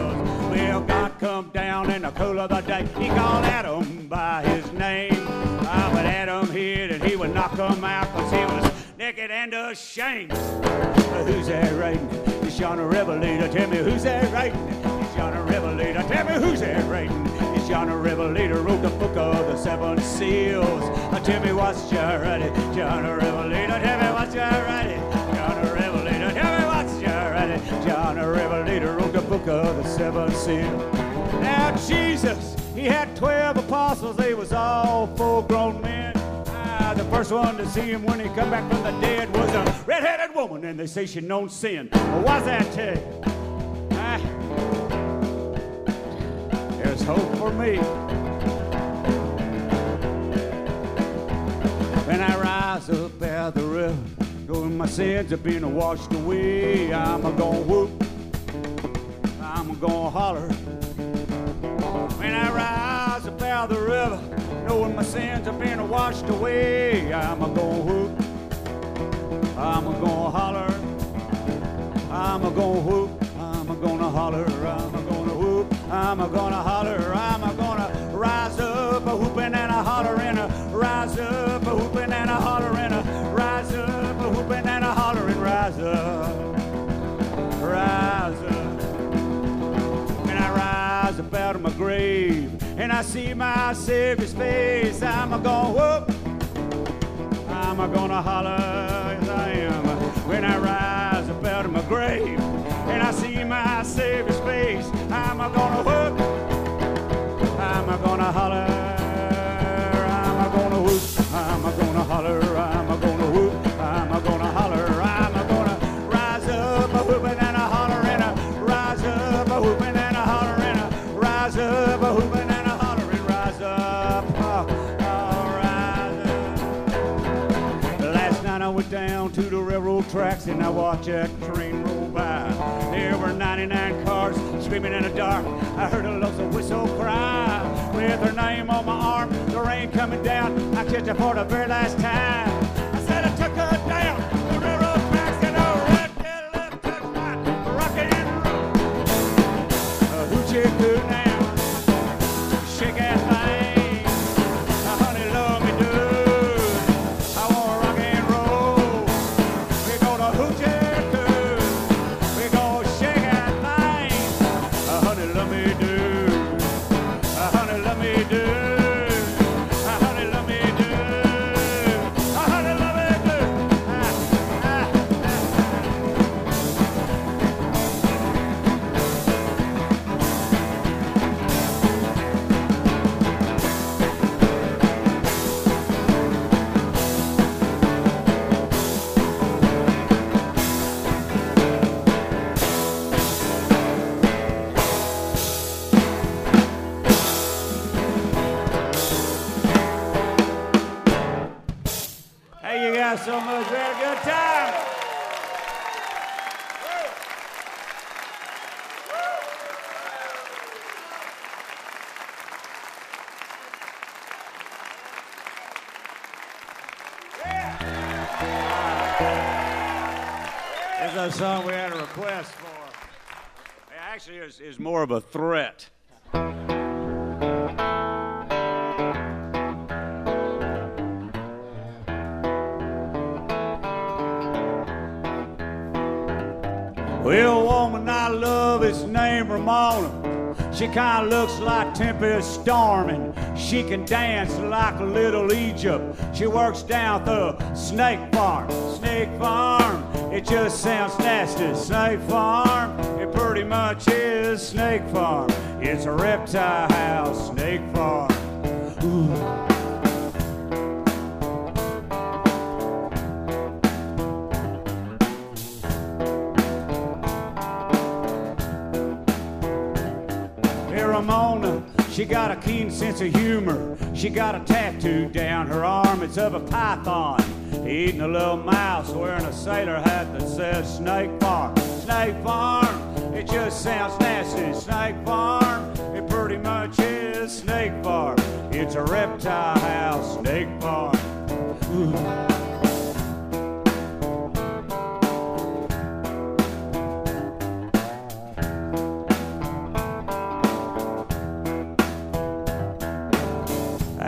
Well, God come down in the cool of the day. He called Adam by his name. Ah, but Adam hid and he would knock him out because he was naked and ashamed. Who's that writing? It's John Revelator. Tell me who's that writing? It's John the Revelator. Tell me who's that writing? It's John the Revelator. Wrote the book of the seven seals. Tell me what's John writing? John the Revelator. Tell me what's John writing? John the Revelator. Tell me what's writing? John the Revelator wrote the book of the seven seals. Now Jesus, he had twelve apostles. They was all full-grown men. Ah, the first one to see him when he come back from the dead was a red-headed woman, and they say she known sin. Well, what's that tell you? Hope for me. When I rise up out the river, knowing my sins have been washed away, I'm a gonna whoop, I'm a gonna holler. When I rise up out the river, knowing my sins have been washed away, I'm a gonna whoop, I'm a gonna holler, I'm a gonna whoop, I'm a gonna holler, I'm a gonna I'm gonna holler, I'm gonna rise up a whooping and a hollering, rise up a whooping and a hollering, rise up a whooping and a hollering, rise up, rise up. When I rise up out of my grave and I see my Savior's face, I'm a gonna whoop, I'm a gonna holler, yes I am. When I rise up out of my grave and I see my Savior's face, I'm a gonna whoop, I'm a gonna holler, I'm a gonna whoop, I'm a gonna holler, I'm a gonna whoop, I'm a gonna holler, I'm a gonna rise up a whooping and a hollering, a rise up a whooping and a hollering, a rise up a whooping and a hollering, rise up, oh, oh, rise up. Last night I went down to the railroad tracks and I watched that train roll by. There were 99 cars screaming in the dark. I heard a lonesome whistle cry. With her name on my arm, the rain coming down. I kissed her for the very last time. I said I took her down actually is, is more of a threat. Well, woman I love is named Ramona. She kinda looks like Tempest Storm, and she can dance like Little Egypt. She works down the Snake Farm. Snake Farm, it just sounds nasty. Snake Farm, it pretty much is Snake Farm. It's a reptile house, Snake Farm. Ooh. She got a keen sense of humor. She got a tattoo down her arm. It's of a python eating a little mouse wearing a sailor hat that says Snake Farm. Snake Farm, it just sounds nasty. Snake Farm, it pretty much is Snake Farm. It's a reptile house, Snake Farm. Ooh.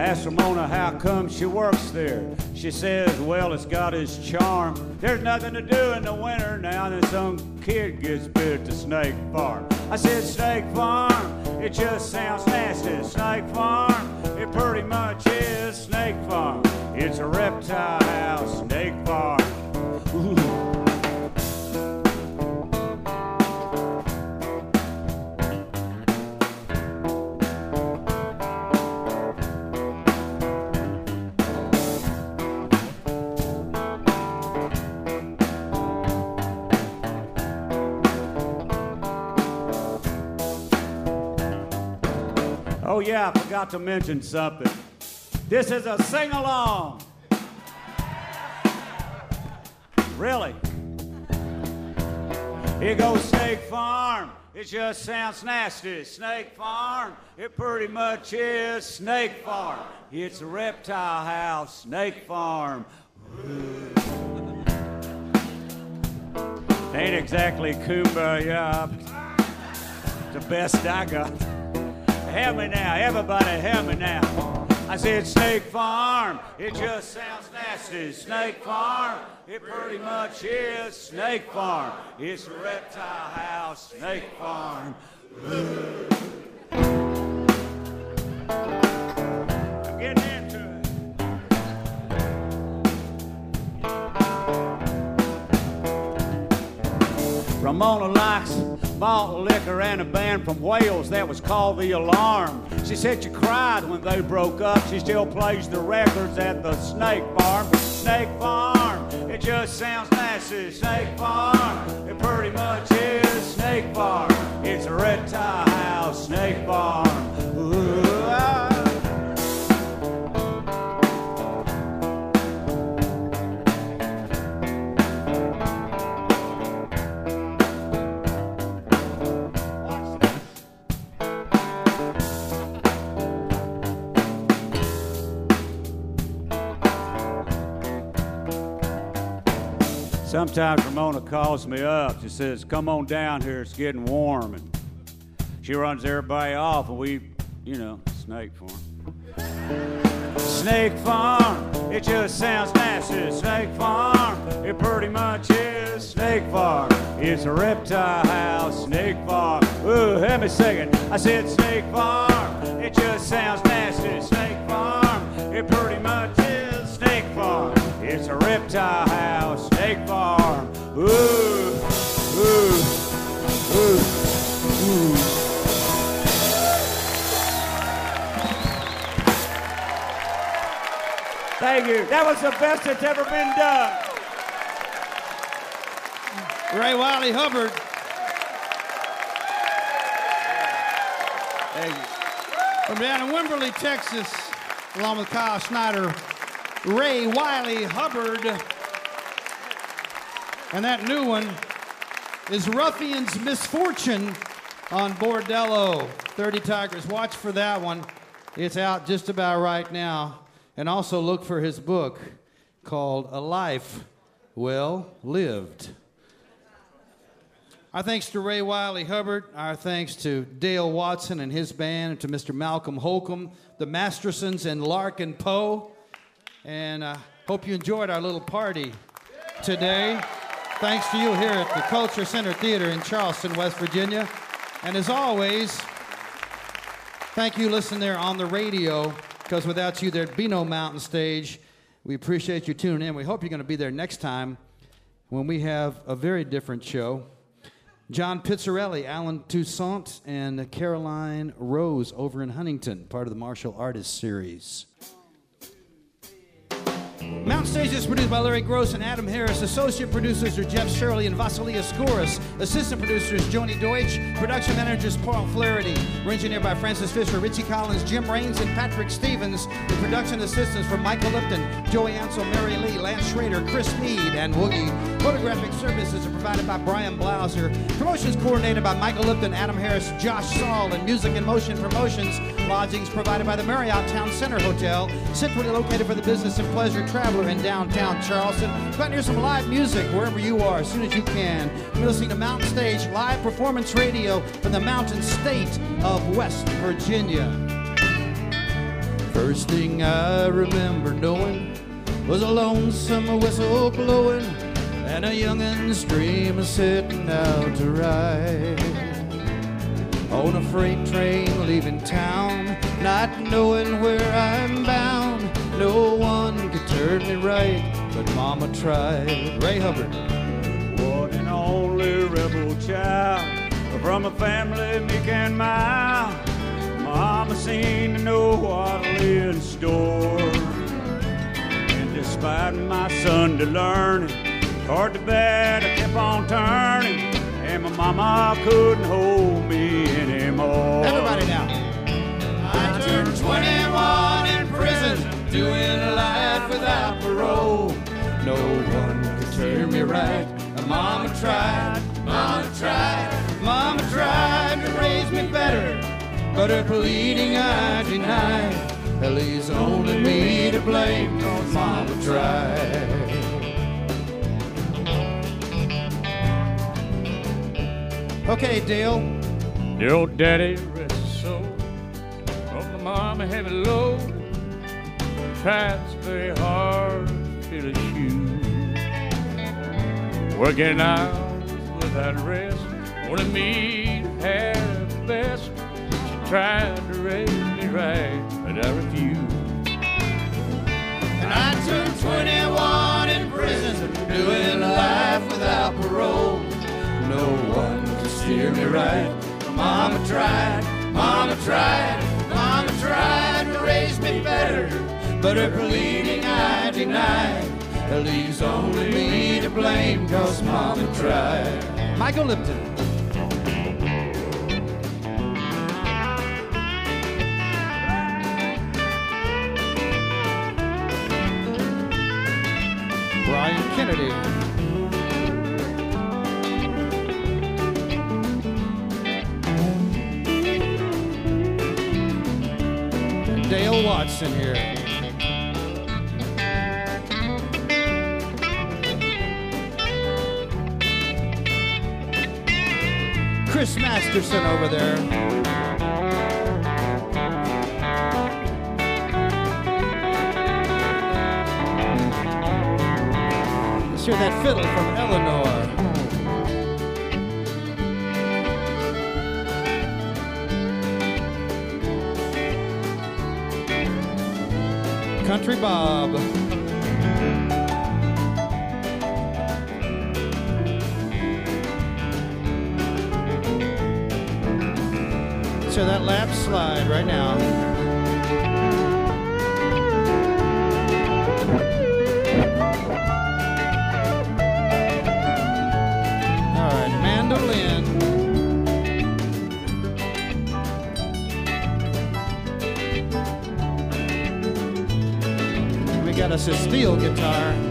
Asked Ramona how come she works there. She says, well, it's got its charm. There's nothing to do in the winter now, and some kid gets bit at the snake farm. I said, snake farm, it just sounds nasty. Snake farm, it pretty much is snake farm. It's a reptile house, snake farm. Yeah, I forgot to mention something. This is a sing along. Really? Here goes Snake Farm. It just sounds nasty. Snake Farm, it pretty much is Snake Farm. It's a reptile house, Snake Farm. Ain't exactly kumbaya. The best I got. Help me now, everybody, help me now. I said Snake Farm, it just sounds nasty. Snake Farm, it pretty much is Snake Farm. It's a reptile house, Snake Farm. Getting into it. Ramona likes malt liquor and a band from Wales that was called The Alarm. She said she cried when they broke up. She still plays the records at the Snake Farm. Snake Farm, it just sounds nasty. Snake Farm, it pretty much is Snake Farm. It's a red tie house, Snake Farm. Ooh, Sometimes Ramona calls me up. She says, Come on down here, it's getting warm. And she runs everybody off, and we, you know, snake farm. Snake Farm, it just sounds nasty. Snake Farm, it pretty much is Snake Farm. It's a reptile house, Snake Farm. Ooh, let me it. I said Snake Farm, it just sounds nasty. Snake Farm, it pretty much is Snake Farm. It's a reptile house, Snake Farm. Ooh, ooh, ooh, ooh. Thank you. That was the best that's ever been done. Ray Wylie Hubbard. Thank you. From down in Wimberley, Texas, along with Kyle Schneider, Ray Wylie Hubbard. And that new one is Ruffian's Misfortune on Bordello. 30 Tigers. Watch for that one. It's out just about right now. And also look for his book called A Life Well Lived. Our thanks to Ray Wylie Hubbard. Our thanks to Dale Watson and his band, and to Mr. Malcolm Holcombe, the Mastersons, and Larkin Poe. And I uh, hope you enjoyed our little party today. Thanks to you here at the Culture Center Theater in Charleston, West Virginia. And as always, thank you, listen there on the radio, because without you, there'd be no mountain stage. We appreciate you tuning in. We hope you're going to be there next time when we have a very different show. John Pizzarelli, Allen Toussaint, and Caroline Rose over in Huntington, part of the Marshall Artists series. Mountain Stage is produced by Larry Groce and Adam Harris. Associate producers are Jeff Shirley and Vasilia Skouras. Assistant producers Joni Deutsch. Production managers Paul Flaherty. We're engineered by Francis Fisher, Richie Collins, Jim Raines, and Patrick Stevens. The production assistants from Michael Lipton, Joey Ansel, Mary Lee, Lance Schrader, Chris Mead, and Woogie. Photographic services are provided by Brian Blauser. Promotions coordinated by Michael Lipton, Adam Harris, Josh Saul, and Music in Motion Promotions. Lodgings provided by the Marriott Town Center Hotel, centrally located for the business and pleasure traveler in downtown Charleston. Go and hear some live music wherever you are as soon as you can. You're listening to Mountain Stage Live Performance Radio from the mountain state of West Virginia. First thing I remember knowing was a lonesome whistle blowing and a youngin's dream stream sitting out to ride on a freight train leaving town, not knowing where I'm bound. No one could turn me right, but Mama tried. Ray Hubbard. What an only rebel child from a family meek and mild. Mama seemed to know what lay in store. And despite my son Sunday learning, hard to bed, I kept on turning. And my mama couldn't hold me anymore. Everybody now. I turned 21 in prison, doing life without parole. No one could turn me right. Mama tried, Mama tried, Mama tried to raise me better, but her pleading I denied. That leaves only me to blame, cause Mama tried. Okay, Dale. Your daddy, rest his soul. Brought my mom a heavy load. Tried so very hard to shoes. Working hours without rest. Wanted me to have the best. She tried to raise me right, but I refused. And I turned 21 in prison, doing life without parole. No one to steer me right. Mama tried, Mama tried, Mama tried to raise me better, but her pleading I denied. It leaves only me to blame, cause Mama tried. Michael Lipton. Brian Kennedy. Dale Watson here. Chris Masterson over there. Let's hear that fiddle from Eleanor. Country Bob. Let's that lap slide right now. All right, mandolin. We got us a steel guitar.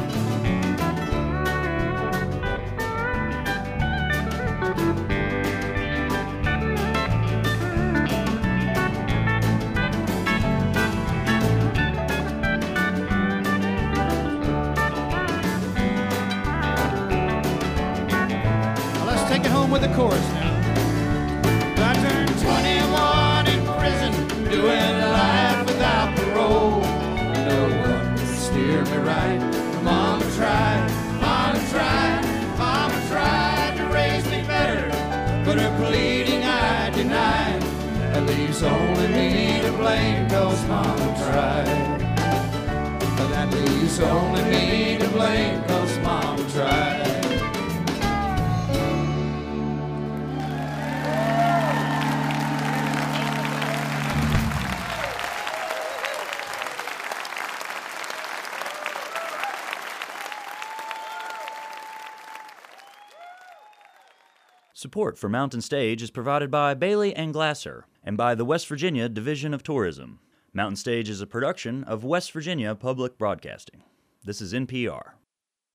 Support for Mountain Stage is provided by Bailey and Glasser and by the West Virginia Division of Tourism. Mountain Stage is a production of West Virginia Public Broadcasting. This is NPR.